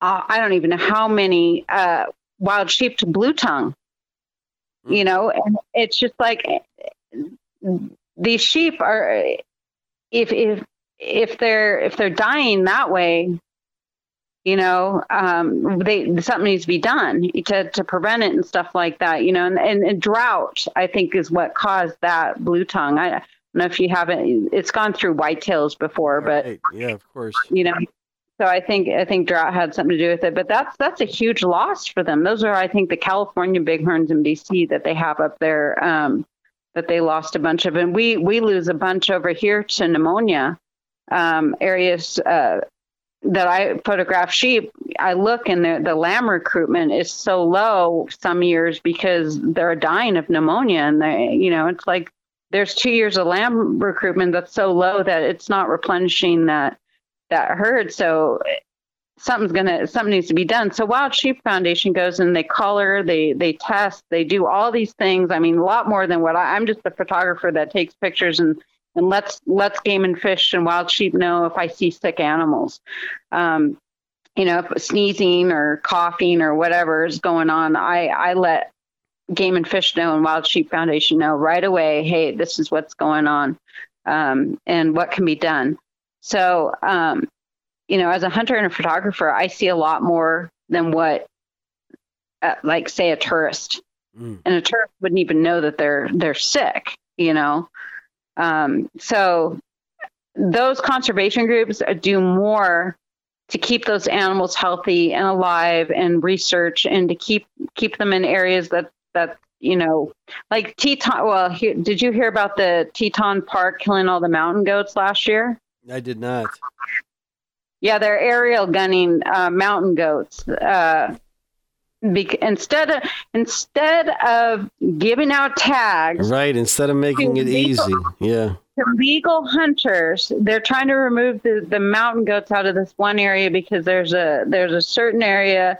[SPEAKER 3] uh, I don't even know how many uh, wild sheep to blue tongue you know and it's just like these sheep are if if if they're if they're dying that way you know um they something needs to be done to to prevent it and stuff like that you know and, and, and drought i think is what caused that blue tongue. I don't know if you haven't it's gone through whitetails before but
[SPEAKER 2] yeah, of course.
[SPEAKER 3] you know so i think i think drought had something to do with it but that's that's a huge loss for them. Those are i think the california bighorns in bc that they have up there um that they lost a bunch of and we we lose a bunch over here to pneumonia um areas uh that I photograph sheep, I look and the, the lamb recruitment is so low some years because they're dying of pneumonia. And they, you know, it's like there's two years of lamb recruitment that's so low that it's not replenishing that, that herd. So something's gonna something needs to be done. So Wild Sheep Foundation goes and they color, they they test, they do all these things. I mean, a lot more than what I, I'm just a photographer that takes pictures and and lets lets game and fish and wild sheep know if I see sick animals. Um, you know, sneezing or coughing or whatever is going on, I I let game and fish know and Wild Sheep Foundation know right away. Hey, this is what's going on, um, and what can be done. So, um, you know, as a hunter and a photographer, I see a lot more than what, uh, like, say, a tourist. Mm. And a tourist wouldn't even know that they're they're sick. You know, um, so those conservation groups do more to keep those animals healthy and alive and research and to keep keep them in areas that that you know like teton well he, did you hear about the teton park killing all the mountain goats last year
[SPEAKER 2] i did not
[SPEAKER 3] yeah they're aerial gunning uh, mountain goats uh, be- instead of instead of giving out tags,
[SPEAKER 2] right? Instead of making it legal, easy, yeah.
[SPEAKER 3] legal hunters, they're trying to remove the, the mountain goats out of this one area because there's a there's a certain area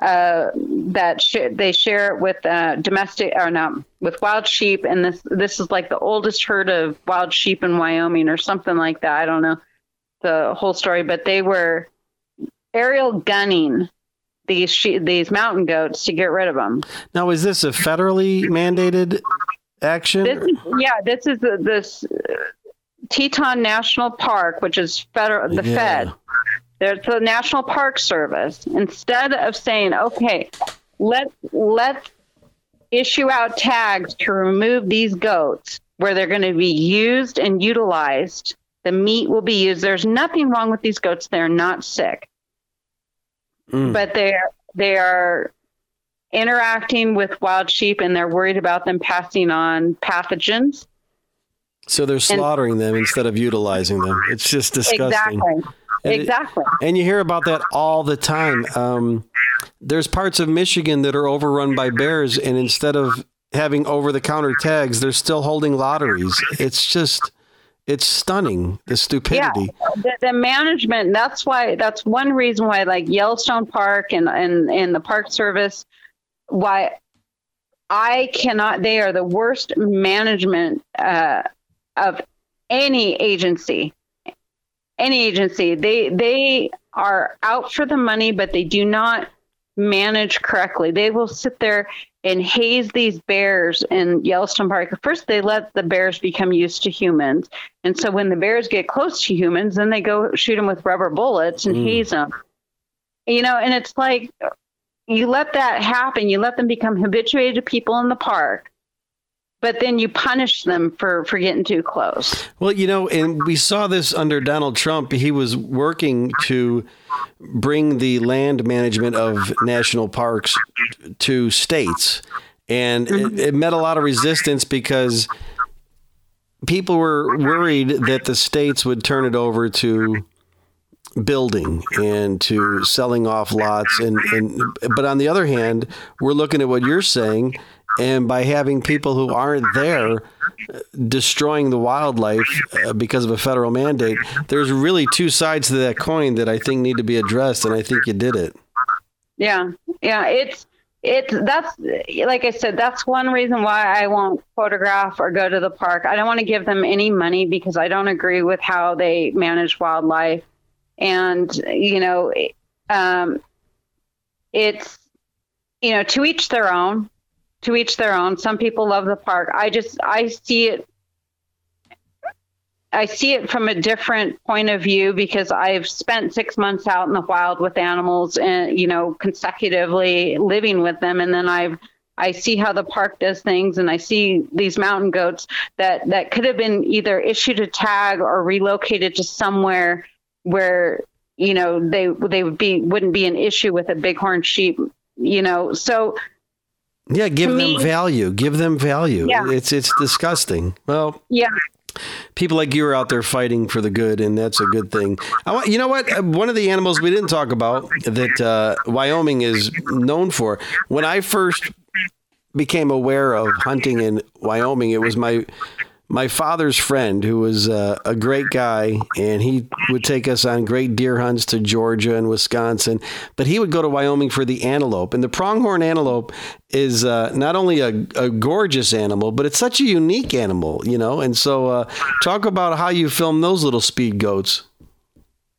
[SPEAKER 3] uh, that sh- they share it with uh, domestic or not with wild sheep, and this this is like the oldest herd of wild sheep in Wyoming or something like that. I don't know the whole story, but they were aerial gunning these she- these mountain goats to get rid of them.
[SPEAKER 2] Now, is this a federally mandated action?
[SPEAKER 3] This is, yeah, this is the, this uh, Teton National Park, which is federal, the yeah. Fed. There's the National Park Service. Instead of saying, okay, let let's issue out tags to remove these goats where they're going to be used and utilized. The meat will be used. There's nothing wrong with these goats. They're not sick mm. but they're they are interacting with wild sheep and they're worried about them passing on pathogens.
[SPEAKER 2] So they're slaughtering and, them instead of utilizing them. It's just disgusting.
[SPEAKER 3] Exactly.
[SPEAKER 2] And
[SPEAKER 3] exactly.
[SPEAKER 2] It, and you hear about that all the time. Um, there's parts of Michigan that are overrun by bears, and instead of having over the counter tags, they're still holding lotteries. It's just it's stunning the stupidity.
[SPEAKER 3] Yeah, the, the, management. That's why. That's one reason why, like Yellowstone Park and and and the Park Service, why I cannot. They are the worst management uh, of any agency. Any agency. They they are out for the money, but they do not manage correctly. They will sit there and haze these bears in Yellowstone Park. First, they let the bears become used to humans. And so when the bears get close to humans, then they go shoot them with rubber bullets and mm. haze them. You know, and it's like you let that happen. You let them become habituated to people in the park but then you punish them for, for getting too close.
[SPEAKER 2] Well, you know, and we saw this under Donald Trump. He was working to bring the land management of national parks to states. And it, mm-hmm. it met a lot of resistance because people were worried that the states would turn it over to building and to selling off lots and, and but on the other hand we're looking at what you're saying and by having people who aren't there destroying the wildlife uh, because of a federal mandate, there's really two sides to that coin that I think need to be addressed, and I think you did it.
[SPEAKER 3] Yeah, yeah, it's it's that's like I said, that's one reason why I won't photograph or go to the park. I don't want to give them any money because I don't agree with how they manage wildlife, and you know, um, it's you know to each their own to each their own. Some people love the park. I just I see it I see it from a different point of view because I've spent six months out in the wild with animals and you know consecutively living with them, and then I've I see how the park does things, and I see these mountain goats that that could have been either issued a tag or relocated to somewhere where you know they they would be wouldn't be an issue with a bighorn sheep, you know. So
[SPEAKER 2] yeah, give them value. Give them value. Yeah. It's it's disgusting. Well,
[SPEAKER 3] yeah.
[SPEAKER 2] people like you are out there fighting for the good, and that's a good thing. I want, you know what? Uh, One of the animals we didn't talk about that uh, Wyoming is known for. When I first became aware of hunting in Wyoming, it was my my father's friend who was uh, a great guy, and he would take us on great deer hunts to Georgia and Wisconsin. But he would go to Wyoming for the antelope, and the pronghorn antelope is uh, not only a, a gorgeous animal, but it's such a unique animal, you know. And so, uh, talk about how you film those little speed goats.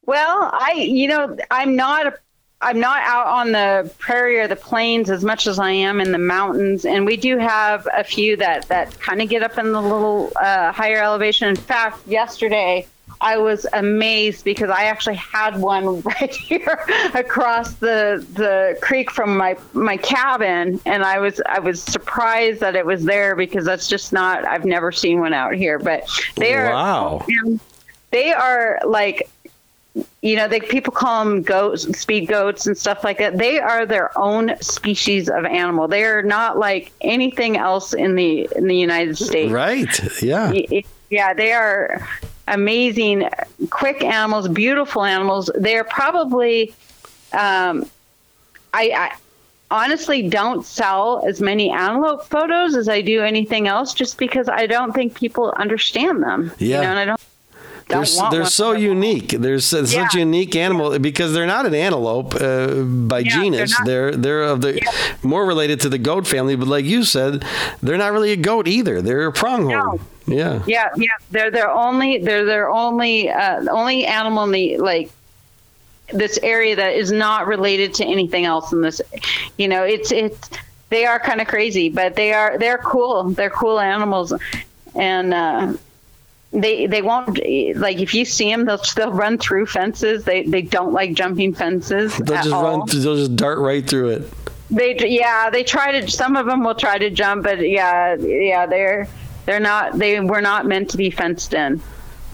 [SPEAKER 3] Well, I, you know, I'm not a I'm not out on the prairie or the plains as much as I am in the mountains, and we do have a few that that kind of get up in the little uh, higher elevation. In fact, yesterday I was amazed because I actually had one right here across the the creek from my my cabin, and I was I was surprised that it was there because that's just not I've never seen one out here. But they are
[SPEAKER 2] Wow.
[SPEAKER 3] they are like you know they people call them goats speed goats and stuff like that they are their own species of animal they are not like anything else in the in the united states
[SPEAKER 2] Right? Yeah.
[SPEAKER 3] Yeah they are amazing quick animals beautiful animals they're probably um i i honestly don't sell as many antelope photos as i do anything else just because i don't think people understand them
[SPEAKER 2] Yeah.
[SPEAKER 3] you know and i don't
[SPEAKER 2] They're, they're so unique. They're s- such a unique animal because they're not an antelope uh, by
[SPEAKER 3] Yeah, they're
[SPEAKER 2] genus.
[SPEAKER 3] not.
[SPEAKER 2] They're they're of the more related to the goat family, but like you said, they're not really a goat either. They're a pronghorn.
[SPEAKER 3] No.
[SPEAKER 2] Yeah.
[SPEAKER 3] Yeah, yeah. They're their only they're their only uh, only animal in the like this area that is not related to anything else in this. You know, it's it's they are kind of crazy, but they are they're cool. They're cool animals, and uh, they they won't like if you see them, they'll they'll run through fences. They they don't like jumping fences.
[SPEAKER 2] They'll just
[SPEAKER 3] all.
[SPEAKER 2] run. They'll just dart right through it.
[SPEAKER 3] They yeah, they try to. Some of them will try to jump, but yeah, yeah, they're they're not. They were not meant to be fenced in.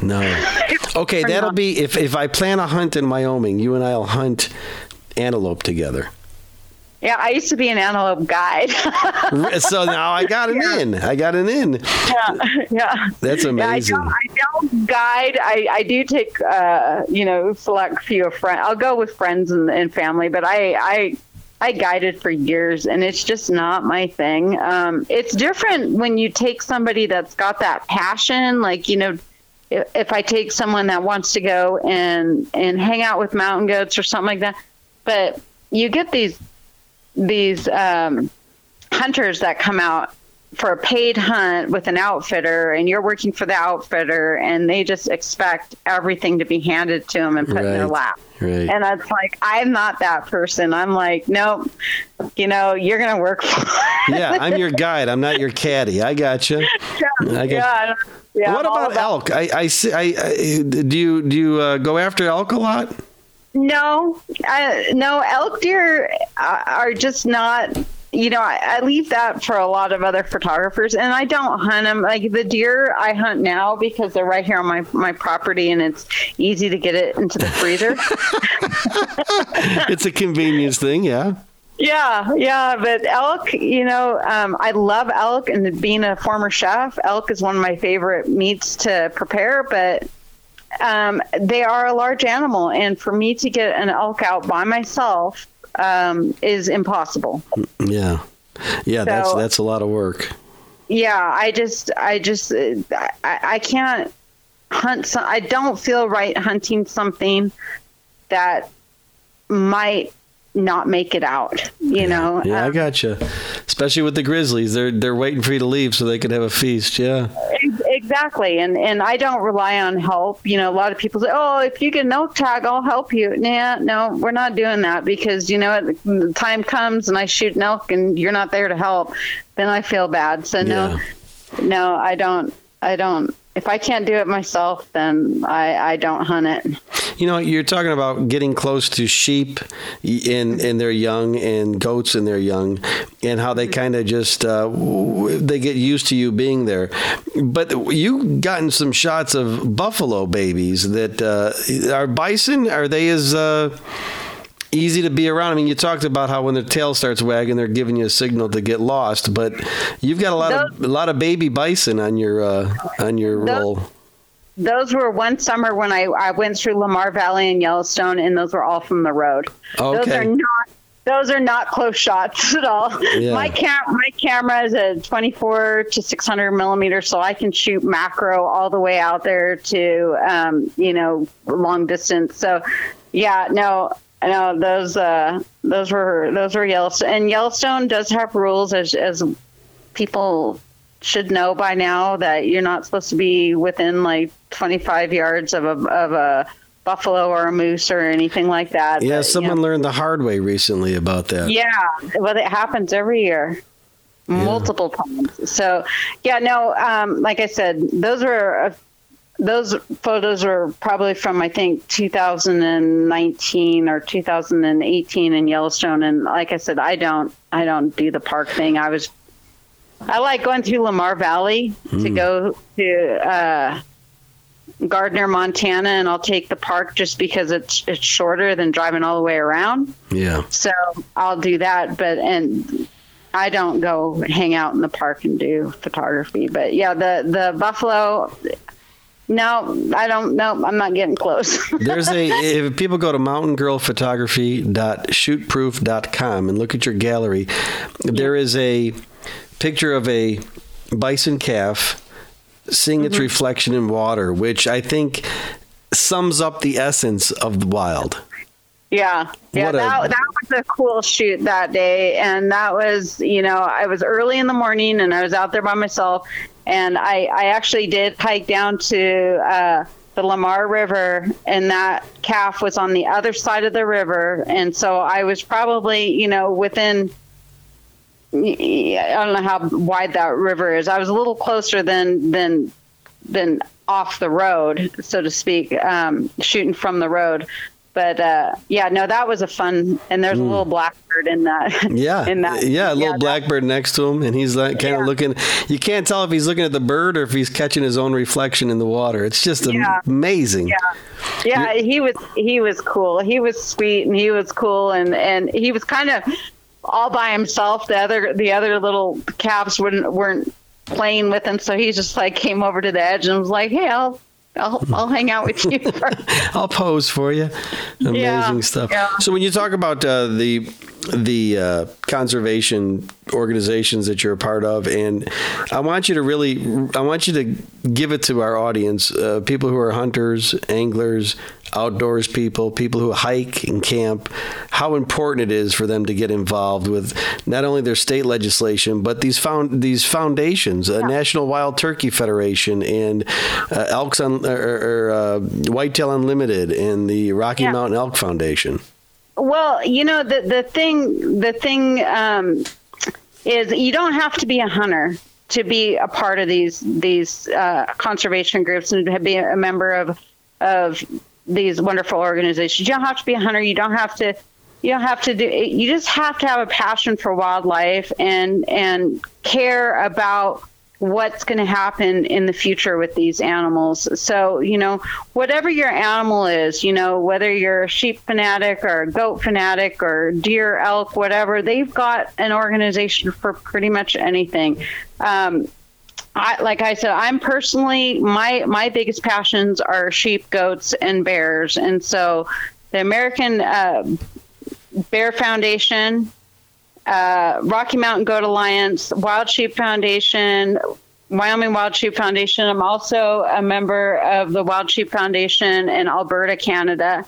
[SPEAKER 2] No. Okay, that'll
[SPEAKER 3] not.
[SPEAKER 2] be if if I plan a hunt in Wyoming. You and I'll hunt antelope together.
[SPEAKER 3] Yeah, I used to be an antelope guide.
[SPEAKER 2] so now I got an in. I got an in.
[SPEAKER 3] yeah, yeah.
[SPEAKER 2] That's
[SPEAKER 3] Yeah, I
[SPEAKER 2] amazing.
[SPEAKER 3] don't, I don't guide. I, I do take, uh, you know, select few of friends. I'll go with friends and, and family, but I, I, I guided for years, and it's just not my thing. Um, it's different when you take somebody that's got that passion, like you know. If, if I take someone that wants to go and and hang out with mountain goats or something like that, but you get these these um, hunters that come out for a paid hunt with an outfitter and you're working for the outfitter and they just expect everything to be handed to them and put in their lap.
[SPEAKER 2] Right.
[SPEAKER 3] And it's like, I'm not that person. I'm like, nope, you know, you're going to work for
[SPEAKER 2] yeah, I'm your guide. I'm not your caddy. I got you. I got
[SPEAKER 3] yeah, yeah,
[SPEAKER 2] what
[SPEAKER 3] I'm
[SPEAKER 2] about elk? I, I, see- I, I do you do you uh, go after elk a lot?
[SPEAKER 3] No, I, no, elk deer uh, are just not. You know, I, I leave that for a lot of other photographers, and I don't hunt them. Like the deer, I hunt now because they're right here on my my property, and it's easy to get it into the freezer.
[SPEAKER 2] It's a convenience thing, yeah.
[SPEAKER 3] yeah, yeah, but elk, you know, um, I love elk, and being a former chef, elk is one of my favorite meats to prepare, but. Um, they are a large animal, and for me to get an elk out by myself um, is impossible.
[SPEAKER 2] Yeah. Yeah, that's
[SPEAKER 3] So-
[SPEAKER 2] that's a lot of work.
[SPEAKER 3] Yeah, I just, I just, I, I can't hunt. Some, I don't feel right hunting something that might not make it out. You know,
[SPEAKER 2] Yeah, I
[SPEAKER 3] Um,
[SPEAKER 2] got you. Especially with the grizzlies, they're they're waiting for you to leave so they could have a feast. Yeah.
[SPEAKER 3] Ex- Exactly, and and I don't rely on help. You know, a lot of people say, "Oh, if you get an elk tag, I'll help you." Nah, no, we're not doing that because you know? The time comes and I shoot an elk and you're not there to help, then I feel bad. So no, no, I don't. I don't. If I can't do it myself, then I I don't hunt it.
[SPEAKER 2] You know, you're talking about getting close to sheep in in their young and goats in their young, and how they kind of just uh, they get used to you being there. But you've gotten some shots of buffalo babies that uh, are bison. Are they as uh, easy to be around? I mean, you talked about how when their tail starts wagging, they're giving you a signal to get lost. But you've got a lot of a lot of baby bison on your uh, on your
[SPEAKER 3] Those-
[SPEAKER 2] roll.
[SPEAKER 3] those were one summer when I, I went through Lamar Valley and Yellowstone, and those were all from the road.
[SPEAKER 2] Okay.
[SPEAKER 3] Those are not those are not close shots at all.
[SPEAKER 2] Yeah.
[SPEAKER 3] My cam my camera is a 24 to 600 millimeter, so I can shoot macro all the way out there to um, you know long distance. So yeah, no, no, those uh, those were those were Yellowstone, and Yellowstone does have rules as as people should know by now that you're not supposed to be within like 25 yards of a of a buffalo or a moose or anything like that.
[SPEAKER 2] Yeah,
[SPEAKER 3] But, you
[SPEAKER 2] someone
[SPEAKER 3] know,
[SPEAKER 2] learned the hard way recently about that.
[SPEAKER 3] yeah, well, it happens every year, multiple times. So, yeah, no, um, like I said, those were uh, those photos are probably from I think 2019 or 2018 in Yellowstone. And like I said, I don't I don't do the park thing. I was I like going through Lamar Valley to go to. Uh, Gardiner, Montana, and I'll take the park just because it's it's shorter than driving all the way around.
[SPEAKER 2] Yeah.
[SPEAKER 3] So I'll do that, but and I don't go hang out in the park and do photography. But yeah, the the buffalo. No, I don't. No, I'm not getting close.
[SPEAKER 2] There's a if people go to mountaingirlphotography.shootproof.com and look at your gallery, there is a picture of a bison calf seeing
[SPEAKER 3] Mm-hmm.
[SPEAKER 2] its reflection in water, which I think sums up the essence of the wild.
[SPEAKER 3] Yeah, yeah,
[SPEAKER 2] a-
[SPEAKER 3] that that was a cool shoot that day, and that was you know I was early in the morning and I was out there by myself, and I I actually did hike down to uh, the Lamar River, and that calf was on the other side of the river, and so I was probably you know within. I don't know how wide that river is. I was a little closer than than than off the road, so to speak, um, shooting from the road. But uh, yeah, no, that was a fun. And there's a little blackbird in that.
[SPEAKER 2] Hmm. Yeah,
[SPEAKER 3] in that.
[SPEAKER 2] yeah, a little
[SPEAKER 3] that-
[SPEAKER 2] blackbird next to him, and he's like kind of
[SPEAKER 3] Yeah.
[SPEAKER 2] looking. You can't tell if he's looking at the bird or if he's catching his own reflection in the water. It's just
[SPEAKER 3] Yeah.
[SPEAKER 2] amazing.
[SPEAKER 3] Yeah, yeah, he was he was cool. He was sweet and he was cool and and he was kind of all by himself. The other the other little calves wouldn't weren't playing with him, so he just like came over to the edge and was like, "Hey, I'll I'll, I'll hang out with you." for-"
[SPEAKER 2] I'll pose for you. Amazing
[SPEAKER 3] Yeah,
[SPEAKER 2] stuff.
[SPEAKER 3] yeah.
[SPEAKER 2] So when you talk about uh, the the uh, conservation organizations that you're a part of, and I want you to really, I want you to give it to our audience, uh, people who are hunters, anglers, outdoors people, people who hike and camp, how important it is for them to get involved with not only their state legislation, but these found these foundations, uh, National Wild Turkey Federation and uh, Elks on or, or uh, Whitetail Unlimited and the Rocky
[SPEAKER 3] Yeah.
[SPEAKER 2] Mountain Elk Foundation.
[SPEAKER 3] Well, you know the the thing the thing um, is you don't have to be a hunter to be a part of these these uh, conservation groups and to be a member of of these wonderful organizations. You don't have to be a hunter. You don't have to. You don't have to do. You just have to have a passion for wildlife and and care about what's going to happen in the future with these animals. So, you know, whatever your animal is, you know, whether you're a sheep fanatic or a goat fanatic or deer, elk, whatever, they've got an organization for pretty much anything. Um, I, like I said, I'm personally my my biggest passions are sheep, goats, and bears, and so the American uh, Bear Foundation, uh, Rocky Mountain Goat Alliance, Wild Sheep Foundation, Wyoming Wild Sheep Foundation. I'm also a member of the Wild Sheep Foundation in Alberta, Canada.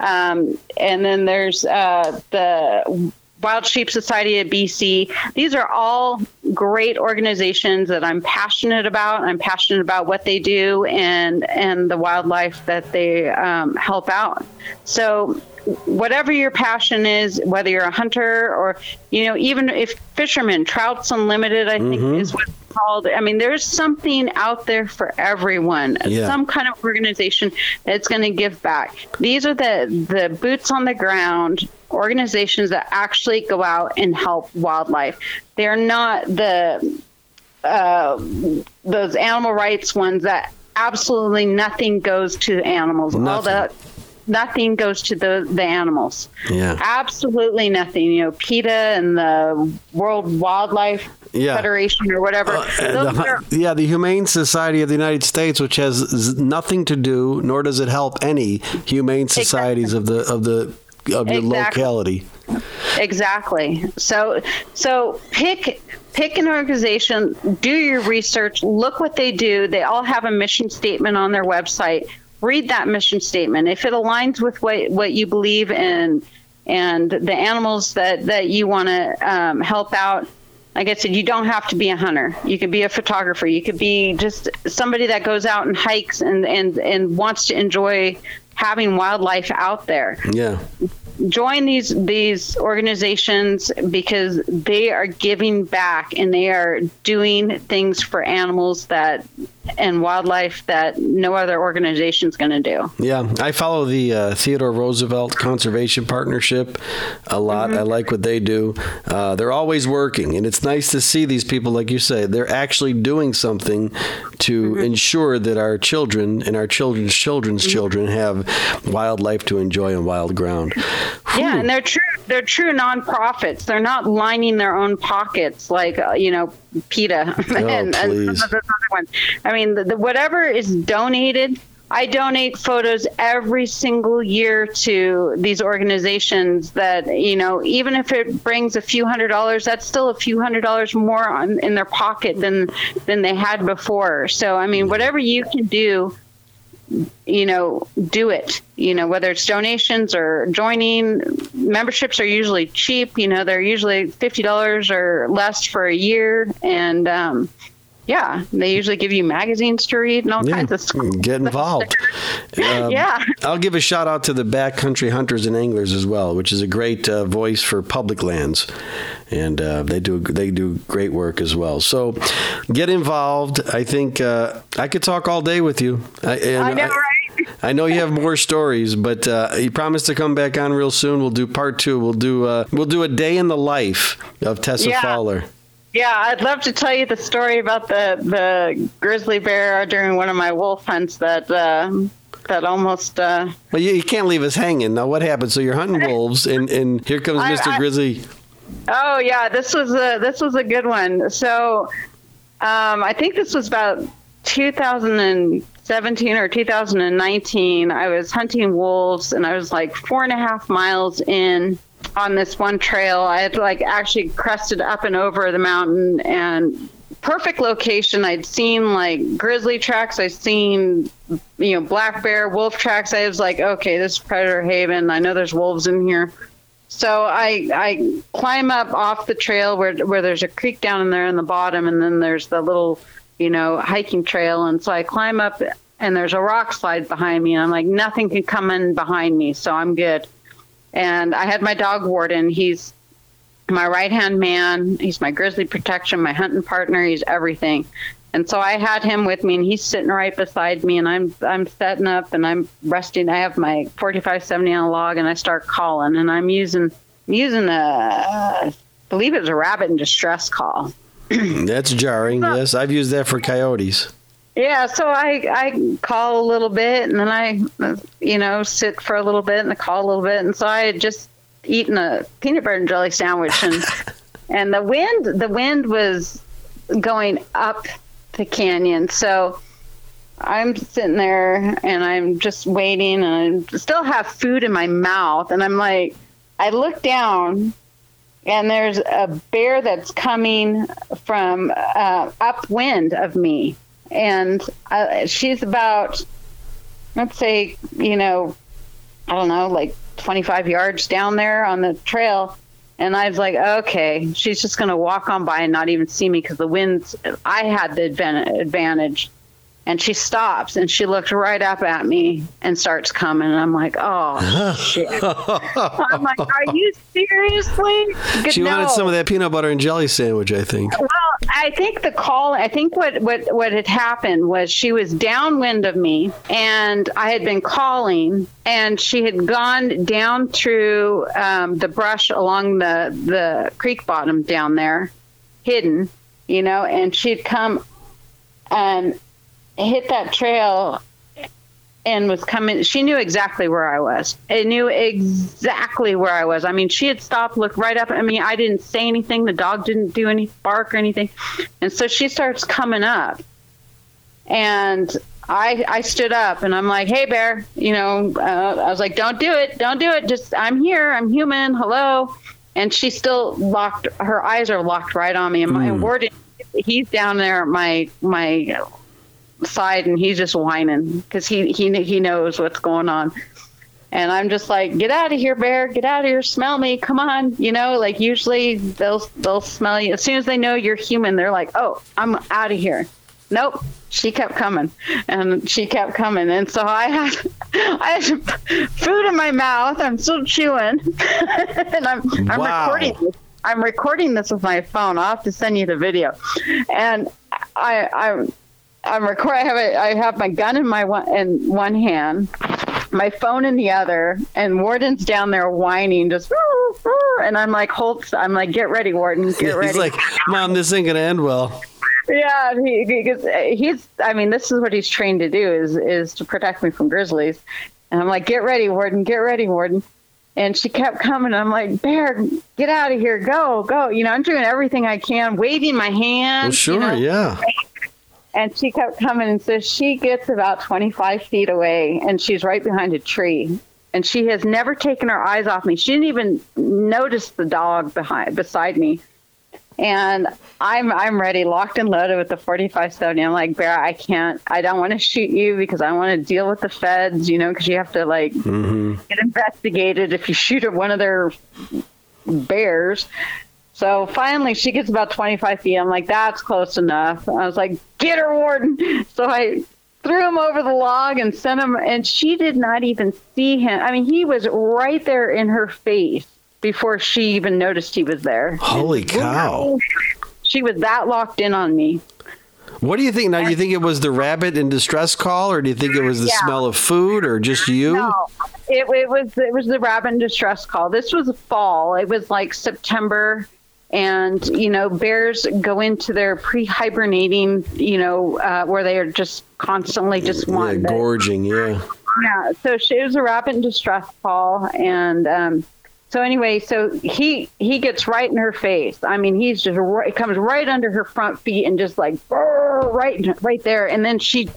[SPEAKER 3] Um, and then there's uh, the Wild Sheep Society of BC. These are all great organizations that I'm passionate about. I'm passionate about what they do and and the wildlife that they um, help out. So whatever your passion is, whether you're a hunter or you know even if fishermen, Trouts Unlimited, I think is what called. I mean, there's something out there for everyone.
[SPEAKER 2] Yeah.
[SPEAKER 3] Some kind of organization that's going to give back. These are the the boots on the ground organizations that actually go out and help wildlife. They're not the uh, those animal rights ones that absolutely nothing goes to animals. All
[SPEAKER 2] Nothing.
[SPEAKER 3] that nothing goes to the the animals.
[SPEAKER 2] Yeah.
[SPEAKER 3] Absolutely nothing. You know, PETA and the World Wildlife
[SPEAKER 2] Yeah.
[SPEAKER 3] Federation or whatever.
[SPEAKER 2] Uh, the,
[SPEAKER 3] are-
[SPEAKER 2] yeah, the Humane Society of the United States, which has nothing to do, nor does it help any humane societies of the of the of your
[SPEAKER 3] Exactly.
[SPEAKER 2] locality.
[SPEAKER 3] Exactly. So so pick pick an organization, do your research, look what they do. They all have a mission statement on their website. Read that mission statement. If it aligns with what what you believe in and the animals that that you want to um, help out. Like I said, you don't have to be a hunter. You could be a photographer. You could be just somebody that goes out and hikes and, and, and wants to enjoy having wildlife out there
[SPEAKER 2] Yeah.
[SPEAKER 3] join these these organizations because they are giving back and they are doing things for animals that and wildlife that no other organization is going to do.
[SPEAKER 2] Yeah, I follow the uh, Theodore Roosevelt Conservation Partnership a lot.
[SPEAKER 3] Mm-hmm.
[SPEAKER 2] I like what they do. Uh, they're always working, and it's nice to see these people, like you say, they're actually doing something to
[SPEAKER 3] Mm-hmm.
[SPEAKER 2] ensure that our children and our children's children's
[SPEAKER 3] Mm-hmm.
[SPEAKER 2] children have wildlife to enjoy on wild ground.
[SPEAKER 3] Yeah, and they're true. They're true nonprofits. They're not lining their own pockets like uh, you know PETA and, and some of those other ones. I mean, the, the, whatever is donated. I donate photos every single year to these organizations that, you know, even if it brings a few hundred dollars, that's still a few hundred dollars more on, in their pocket than than they had before. So, I mean, whatever you can do you know, do it. You know, whether it's donations or joining, memberships are usually cheap. You know, they're usually fifty dollars or less for a year, and um, yeah, they usually give you magazines to read and all
[SPEAKER 2] Yeah,
[SPEAKER 3] kinds of stuff.
[SPEAKER 2] get involved. Um,
[SPEAKER 3] yeah.
[SPEAKER 2] I'll give a shout out to the Backcountry Hunters and Anglers as well, which is a great uh, voice for public lands, and uh, they do they do great work as well. So, get involved. I think uh, I could talk all day with you. I,
[SPEAKER 3] I know, right?
[SPEAKER 2] I know you have more stories, but uh, you promised to come back on real soon. We'll do part two. We'll do uh, we'll do a day in the life of Tessa
[SPEAKER 3] Yeah.
[SPEAKER 2] Fowler.
[SPEAKER 3] Yeah, I'd love to tell you the story about the the grizzly bear during one of my wolf hunts that uh, that almost. Uh,
[SPEAKER 2] Well, you, you can't leave us hanging. Now, what happened? So you're hunting wolves, and, and here comes.
[SPEAKER 3] I-
[SPEAKER 2] Grizzly.
[SPEAKER 3] Oh yeah, this was a this was a good one. So, um, I think this was about 2017 or 2019. I was hunting wolves, and I was like four and a half miles in on this one trail. I had like actually crested up and over the mountain, and perfect location. I'd seen like grizzly tracks. I'd seen you know black bear, wolf tracks. I was like, okay, this is predator haven. I know there's wolves in here. So I I climb up off the trail where where there's a creek down in there in the bottom, and then there's the little you know hiking trail, and so I climb up, and there's a rock slide behind me, and I'm like nothing can come in behind me, so I'm good. And I had my dog Warden. He's my right hand man. He's my grizzly protection, my hunting partner. He's everything. And so I had him with me, and he's sitting right beside me, and I'm I'm setting up, and I'm resting. I have my 4570 on a log, and I start calling, and I'm using using a I believe it was a rabbit in distress call.
[SPEAKER 2] That's jarring. Yes, I've used that for coyotes.
[SPEAKER 3] Yeah, so I I call a little bit, and then I you know sit for a little bit, and I call a little bit, and so I had just eaten a peanut butter and jelly sandwich, and and the wind the wind was going up the canyon, so I'm sitting there and I'm just waiting, and I still have food in my mouth, and I'm like, I look down. And there's a bear that's coming from uh, upwind of me, and uh, she's about let's say you know i don't know like 25 yards down there on the trail. And i was like okay she's just going to walk on by and not even see me because the winds i had the advantage and she stops and she looks right up at me and starts coming and i'm like oh shit i'm like are you seriously Good-
[SPEAKER 2] She wanted
[SPEAKER 3] no.
[SPEAKER 2] some of that peanut butter and jelly sandwich, I think.
[SPEAKER 3] Well, I think the call. I think what what what had happened was she was downwind of me, and I had been calling, and she had gone down through um, the brush along the the creek bottom down there, hidden, you know, and she'd come and hit that trail and was coming. She knew exactly where I was. It knew exactly where I was. I mean, she had stopped, looked right up. I mean, I didn't say anything. The dog didn't do any bark or anything, and so she starts coming up, and I I stood up and I'm like, hey bear, you know, uh, I was like, don't do it, don't do it. Just I'm here, I'm human. Hello, and she still locked. Her eyes are locked right on me, and my word, he's down there my my side and he's just whining because he he he knows what's going on. And I'm just like, get out of here, bear! Get out of here! Smell me! Come on! You know, like usually they'll they'll smell you as soon as they know you're human. They're like, oh, I'm out of here. Nope. She kept coming, and she kept coming, and so I had I had food in my mouth. I'm still chewing, and I'm I'm
[SPEAKER 2] Wow.
[SPEAKER 3] recording this. I'm recording this with my phone. I'll have to send you the video, and I I'm I'm recording. I have a, I have my gun in my one in one hand, my phone in the other, and Warden's down there whining, just and I'm like, hold, I'm like, get ready, Warden, get ready.
[SPEAKER 2] He's like, Mom, this ain't gonna end well.
[SPEAKER 3] yeah, he, because he's. I mean, this is what he's trained to do is is to protect me from grizzlies, and I'm like, get ready, Warden, get ready, Warden. And she kept coming. I'm like, Bear, get out of here, go, go. You know, I'm doing everything I can, waving my hand.
[SPEAKER 2] Well, sure,
[SPEAKER 3] you know,
[SPEAKER 2] yeah.
[SPEAKER 3] And she kept coming and so she gets about 25 feet away and she's right behind a tree. And she has never taken her eyes off me. She didn't even notice the dog behind beside me. And i'm i'm ready locked and loaded with the 45 70 i'm like bear i can't i don't want to shoot you because i want to deal with the feds you know because you have to like mm-hmm. get investigated if you shoot at one of their bears so finally, she gets about 25 feet. I'm like, that's close enough. I was like, get her, Warden. So I threw him over the log and sent him, and she did not even see him. I mean, he was right there in her face before she even noticed he was there.
[SPEAKER 2] Holy cow.
[SPEAKER 3] She was that locked in on me.
[SPEAKER 2] What do you think now? Do you think it was the rabbit in distress call, or do you think it was the
[SPEAKER 3] Yeah.
[SPEAKER 2] smell of food, or just you?
[SPEAKER 3] No, it, it was it was the rabbit in distress call. This was fall. It was like September, and you know bears go into their pre-hibernating, you know, uh, where they are just constantly just
[SPEAKER 2] Yeah,
[SPEAKER 3] wanting.
[SPEAKER 2] gorging, yeah.
[SPEAKER 3] yeah. So she was a rabbit in distress call, and um, so anyway, so he he gets right in her face. I mean, he's just right, comes right under her front feet and just like right right there, and then she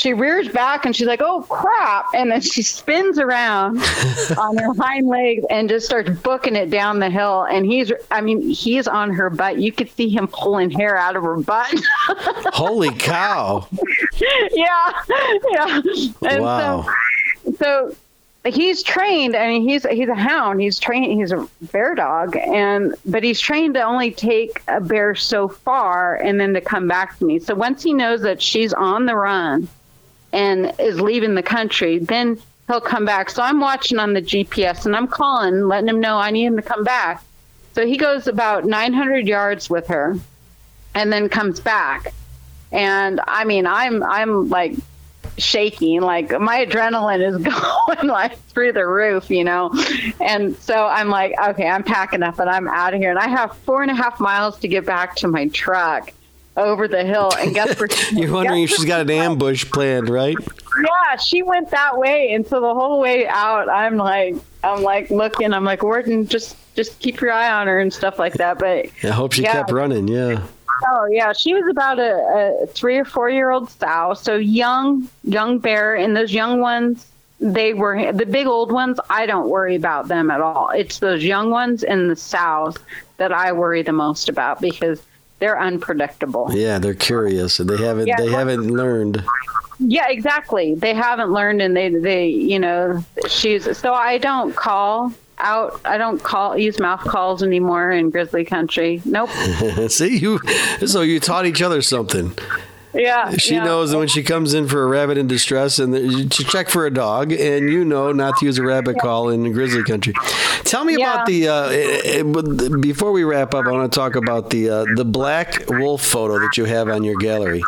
[SPEAKER 3] she rears back and she's like, "Oh crap!" And then she spins around on her hind legs and just starts booking it down the hill. And he's, I mean, he's on her butt. You could see him pulling hair out of her butt.
[SPEAKER 2] Holy cow.
[SPEAKER 3] yeah, yeah. And
[SPEAKER 2] Wow.
[SPEAKER 3] so, so he's trained. I mean, he's he's a hound. He's trained. He's a bear dog, and but he's trained to only take a bear so far, and then to come back to me. So once he knows that she's on the run and is leaving the country, then he'll come back. So I'm watching on the GPS, and I'm calling, letting him know I need him to come back. So he goes about 900 yards with her, and then comes back. And I mean, I'm I'm like shaking like my adrenaline is going like through the roof you know and so i'm like okay i'm packing up and i'm out of here and i have four and a half miles to get back to my truck over the hill and guess where
[SPEAKER 2] You're wondering if she's got an ambush planned, right?
[SPEAKER 3] yeah she went that way and so the whole way out i'm like i'm like looking i'm like Warden, just just keep your eye on her and stuff like that but
[SPEAKER 2] I hope she
[SPEAKER 3] Yeah.
[SPEAKER 2] kept running, yeah.
[SPEAKER 3] Oh yeah, she was about a, a three or four year old sow, so young, young bear, and those young ones, they were the big old ones. I don't worry about them at all. It's those young ones and the sows that I worry the most about because they're unpredictable.
[SPEAKER 2] Yeah, they're curious and they haven't
[SPEAKER 3] Yeah.
[SPEAKER 2] they haven't learned.
[SPEAKER 3] Yeah, exactly. They haven't learned, and they they you know she's so I don't call out. I don't call use mouth calls anymore in grizzly country. Nope.
[SPEAKER 2] See you so you taught each other something.
[SPEAKER 3] Yeah,
[SPEAKER 2] She
[SPEAKER 3] yeah.
[SPEAKER 2] knows when she comes in for a rabbit in distress and the- to check for a dog, and you know not to use a rabbit call in grizzly country. Tell me about the. Uh, eh, eh, before we wrap up, I want to talk about the uh, the black wolf photo that you have on your gallery.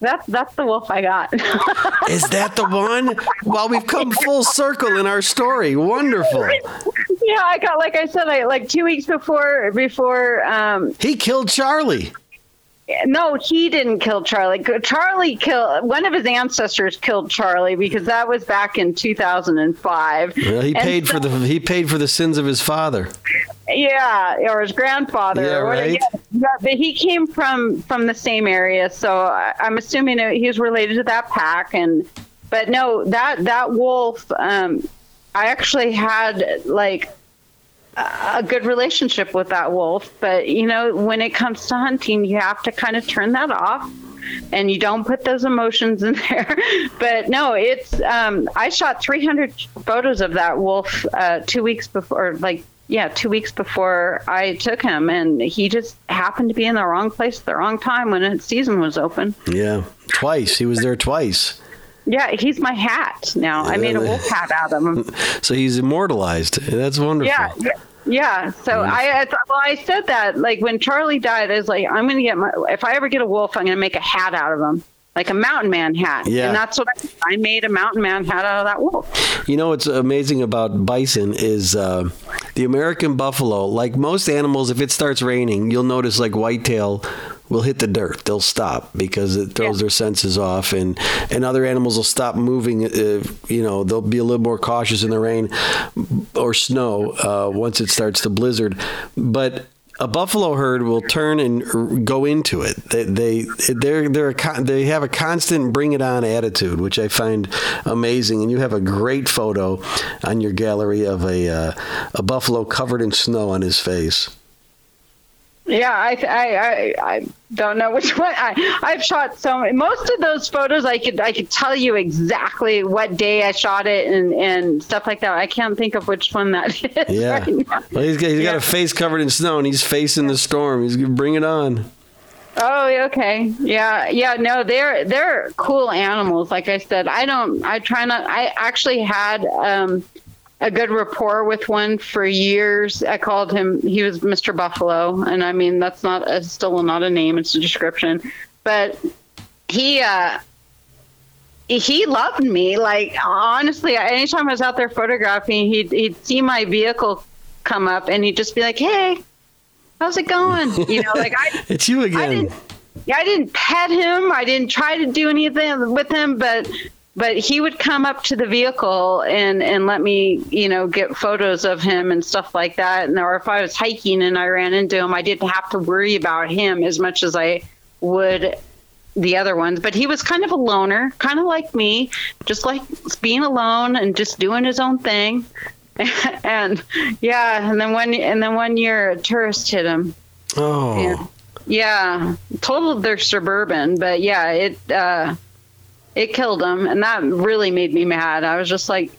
[SPEAKER 3] That's that's the wolf I got.
[SPEAKER 2] Is that the one? Well, we've come full circle in our story. Wonderful.
[SPEAKER 3] Yeah, I got like I said, I like two weeks before before. Um,
[SPEAKER 2] He killed Charlie.
[SPEAKER 3] No, he didn't kill Charlie. Charlie killed one of his ancestors killed Charlie because that was back in 2005.
[SPEAKER 2] Well, he
[SPEAKER 3] And
[SPEAKER 2] paid
[SPEAKER 3] so-
[SPEAKER 2] for the he paid for the sins of his father.
[SPEAKER 3] Yeah, or his grandfather.
[SPEAKER 2] Yeah,
[SPEAKER 3] or
[SPEAKER 2] right.
[SPEAKER 3] Yeah, but he came from from the same area, so I, I'm assuming he was related to that pack. And but no, that that wolf, um, I actually had like a good relationship with that wolf. But you know, when it comes to hunting, you have to kind of turn that off. And you don't put those emotions in there, but no, it's. Um, I shot 300 photos of that wolf uh, two weeks before, like yeah, two weeks before I took him, and he just happened to be in the wrong place at the wrong time when its season was open.
[SPEAKER 2] Yeah, twice. He was there twice.
[SPEAKER 3] Yeah, he's my hat now. I made a wolf hat out of him.
[SPEAKER 2] So he's immortalized. That's wonderful.
[SPEAKER 3] Yeah, yeah. So I, I well, I said that like when Charlie died, I was like, I'm gonna get my. If I ever get a wolf, I'm gonna make a hat out of him, like a mountain man hat.
[SPEAKER 2] Yeah.
[SPEAKER 3] and that's what I, I made a mountain man hat out of that wolf.
[SPEAKER 2] You know what's amazing about bison is uh, the American buffalo. Like most animals, if it starts raining, you'll notice like whitetail will hit the dirt. They'll stop because it throws
[SPEAKER 3] Yeah.
[SPEAKER 2] their senses off, and and other animals will stop moving. Uh, you know, they'll be a little more cautious in the rain or snow uh, once it starts to blizzard. But a buffalo herd will turn and go into it. They they they're they're a they have a constant bring it on attitude, which I find amazing. And you have a great photo on your gallery of a uh, a buffalo covered in snow on his face.
[SPEAKER 3] Yeah, I, I, I, I don't know which one. I, I've shot so many. Most of those photos, I could, I could tell you exactly what day I shot it and, and stuff like that. I can't think of which one that is.
[SPEAKER 2] Yeah,
[SPEAKER 3] right
[SPEAKER 2] well, he's got, he's got a face covered in snow, and he's facing the storm. He's gonna bring it on.
[SPEAKER 3] Oh, okay. Yeah, yeah. No, they're they're cool animals. Like I said, I don't. I try not. I actually had um, a good rapport with one for years. I called him. He was Mr. Buffalo, and I mean that's not a, still not a name. It's a description. But he uh, he loved me. Like honestly, anytime I was out there photographing, he'd he'd see my vehicle come up, and he'd just be like, "Hey." How's it going? You know, like I,
[SPEAKER 2] It's you
[SPEAKER 3] I
[SPEAKER 2] again.
[SPEAKER 3] didn't. Yeah, I didn't pet him. I didn't try to do anything with him, but but he would come up to the vehicle and and let me, you know, get photos of him and stuff like that. And or if I was hiking and I ran into him, I didn't have to worry about him as much as I would the other ones. But he was kind of a loner, kind of like me, just like being alone and just doing his own thing. and yeah, and then one and then one year a tourist hit him.
[SPEAKER 2] oh,
[SPEAKER 3] Yeah. Yeah. Total they're Suburban, but yeah, it uh it killed them and that really made me mad. I was just like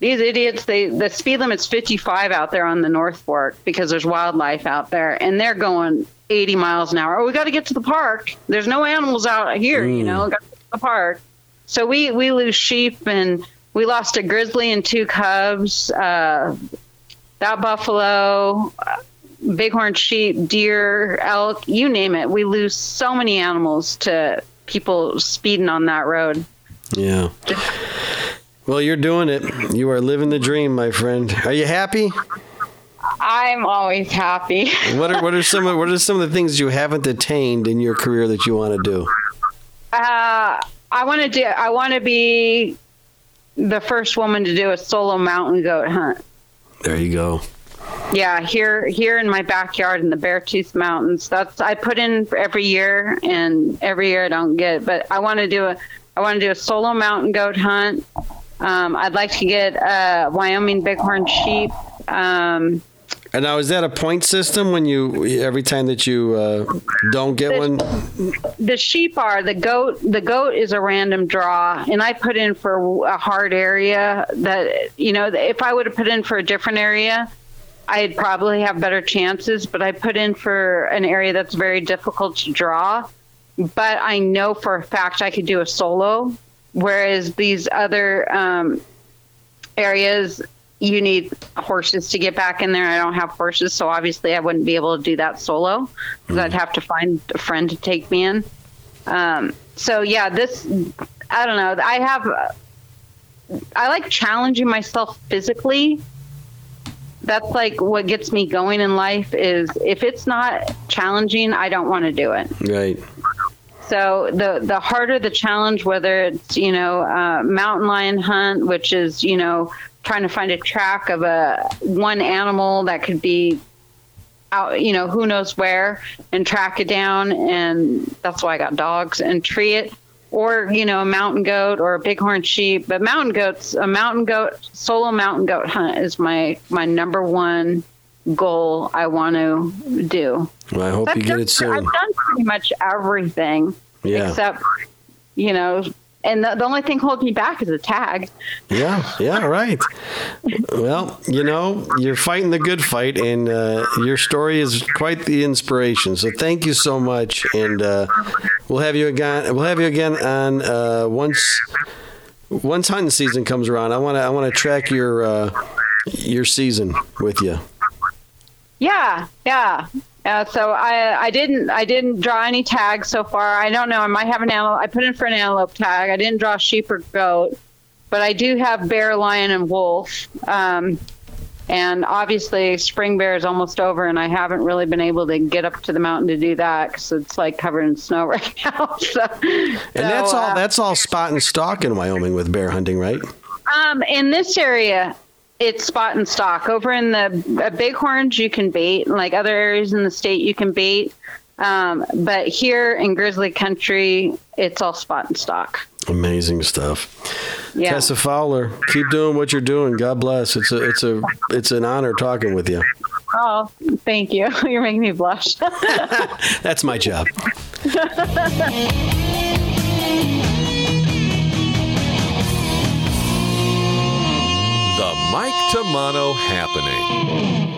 [SPEAKER 3] these idiots, they the speed limit's 55 out there on the North Fork because there's wildlife out there and they're going 80 miles an hour. Oh, we got to get to the park. There's no animals out here, you know, got to get to the park. So we we lose sheep and we lost a grizzly and two cubs. Uh, that buffalo, uh, bighorn sheep, deer, elk, you name it. We lose so many animals to people speeding on that road.
[SPEAKER 2] yeah. Well, you're doing it. You are living the dream, my friend. Are you happy?
[SPEAKER 3] I'm always happy.
[SPEAKER 2] What are what are some of what are some of the things you haven't attained in your career that you want to do?
[SPEAKER 3] Uh, I want to do. I want to be the first woman to do a solo mountain goat hunt.
[SPEAKER 2] There you go.
[SPEAKER 3] Yeah, here here in my backyard in the Beartooth Mountains. That's I put in every year, and every year I don't get. But I want to do a I want to do a solo mountain goat hunt. Um, I'd like to get uh, Wyoming bighorn sheep. Um,
[SPEAKER 2] And now is that a point system when you every time that you uh, don't get one?
[SPEAKER 3] the sheep are the goat the goat is a random draw and i put in for a hard area that you know if i would have put in for a different area i'd probably have better chances but i put in for an area that's very difficult to draw but i know for a fact i could do a solo whereas these other um, areas you need horses to get back in there. I don't have horses, so obviously I wouldn't be able to do that solo because I'd have to find a friend to take me in. Um, so yeah, this I don't know. I have I like challenging myself physically, that's like what gets me going in life is if it's not challenging, I don't want to do it.
[SPEAKER 2] Right.
[SPEAKER 3] So the the harder the challenge, whether it's you know uh, mountain lion hunt, which is you know trying to find a track of a one animal that could be out, you know who knows where, and track it down, and that's why I got dogs and tree it, or you know a mountain goat or a bighorn sheep. But mountain goats, a mountain goat solo mountain goat hunt is my my number one goal I want to do.
[SPEAKER 2] Well, I hope
[SPEAKER 3] I've
[SPEAKER 2] you get it soon.
[SPEAKER 3] I've done pretty much everything
[SPEAKER 2] Yeah.
[SPEAKER 3] except, you know, and the, the only thing holding me back is a tag.
[SPEAKER 2] Yeah, yeah, right. Well, you know, you're fighting the good fight, and uh, your story is quite the inspiration. So thank you so much, and uh, we'll have you again. We'll have you again on uh, once once hunting season comes around. I want to I want to track your uh, your season with you.
[SPEAKER 3] Yeah, yeah. Uh, so I I didn't I didn't draw any tags so far. I don't know. I might have an antelope. I put in for an antelope tag. I didn't draw sheep or goat, but I do have bear, lion, and wolf. Um, and obviously, spring bear is almost over, and I haven't really been able to get up to the mountain to do that because it's like covered in snow right now. so,
[SPEAKER 2] And that's
[SPEAKER 3] so,
[SPEAKER 2] all.
[SPEAKER 3] uh,
[SPEAKER 2] That's all spot and stalk in Wyoming with bear hunting, right?
[SPEAKER 3] Um, in this area, it's spot and stalk. Over in the uh, Bighorns, you can bait. Like other areas in the state, you can bait. Um, but here in grizzly country, it's all spot and stalk.
[SPEAKER 2] Amazing stuff.
[SPEAKER 3] Yeah.
[SPEAKER 2] Tessa Fowler, keep doing what you're doing. God bless. It's a it's a it's an honor talking with you.
[SPEAKER 3] Oh, thank you. You're making me blush.
[SPEAKER 2] That's my job.
[SPEAKER 1] Mike Tomano Happening.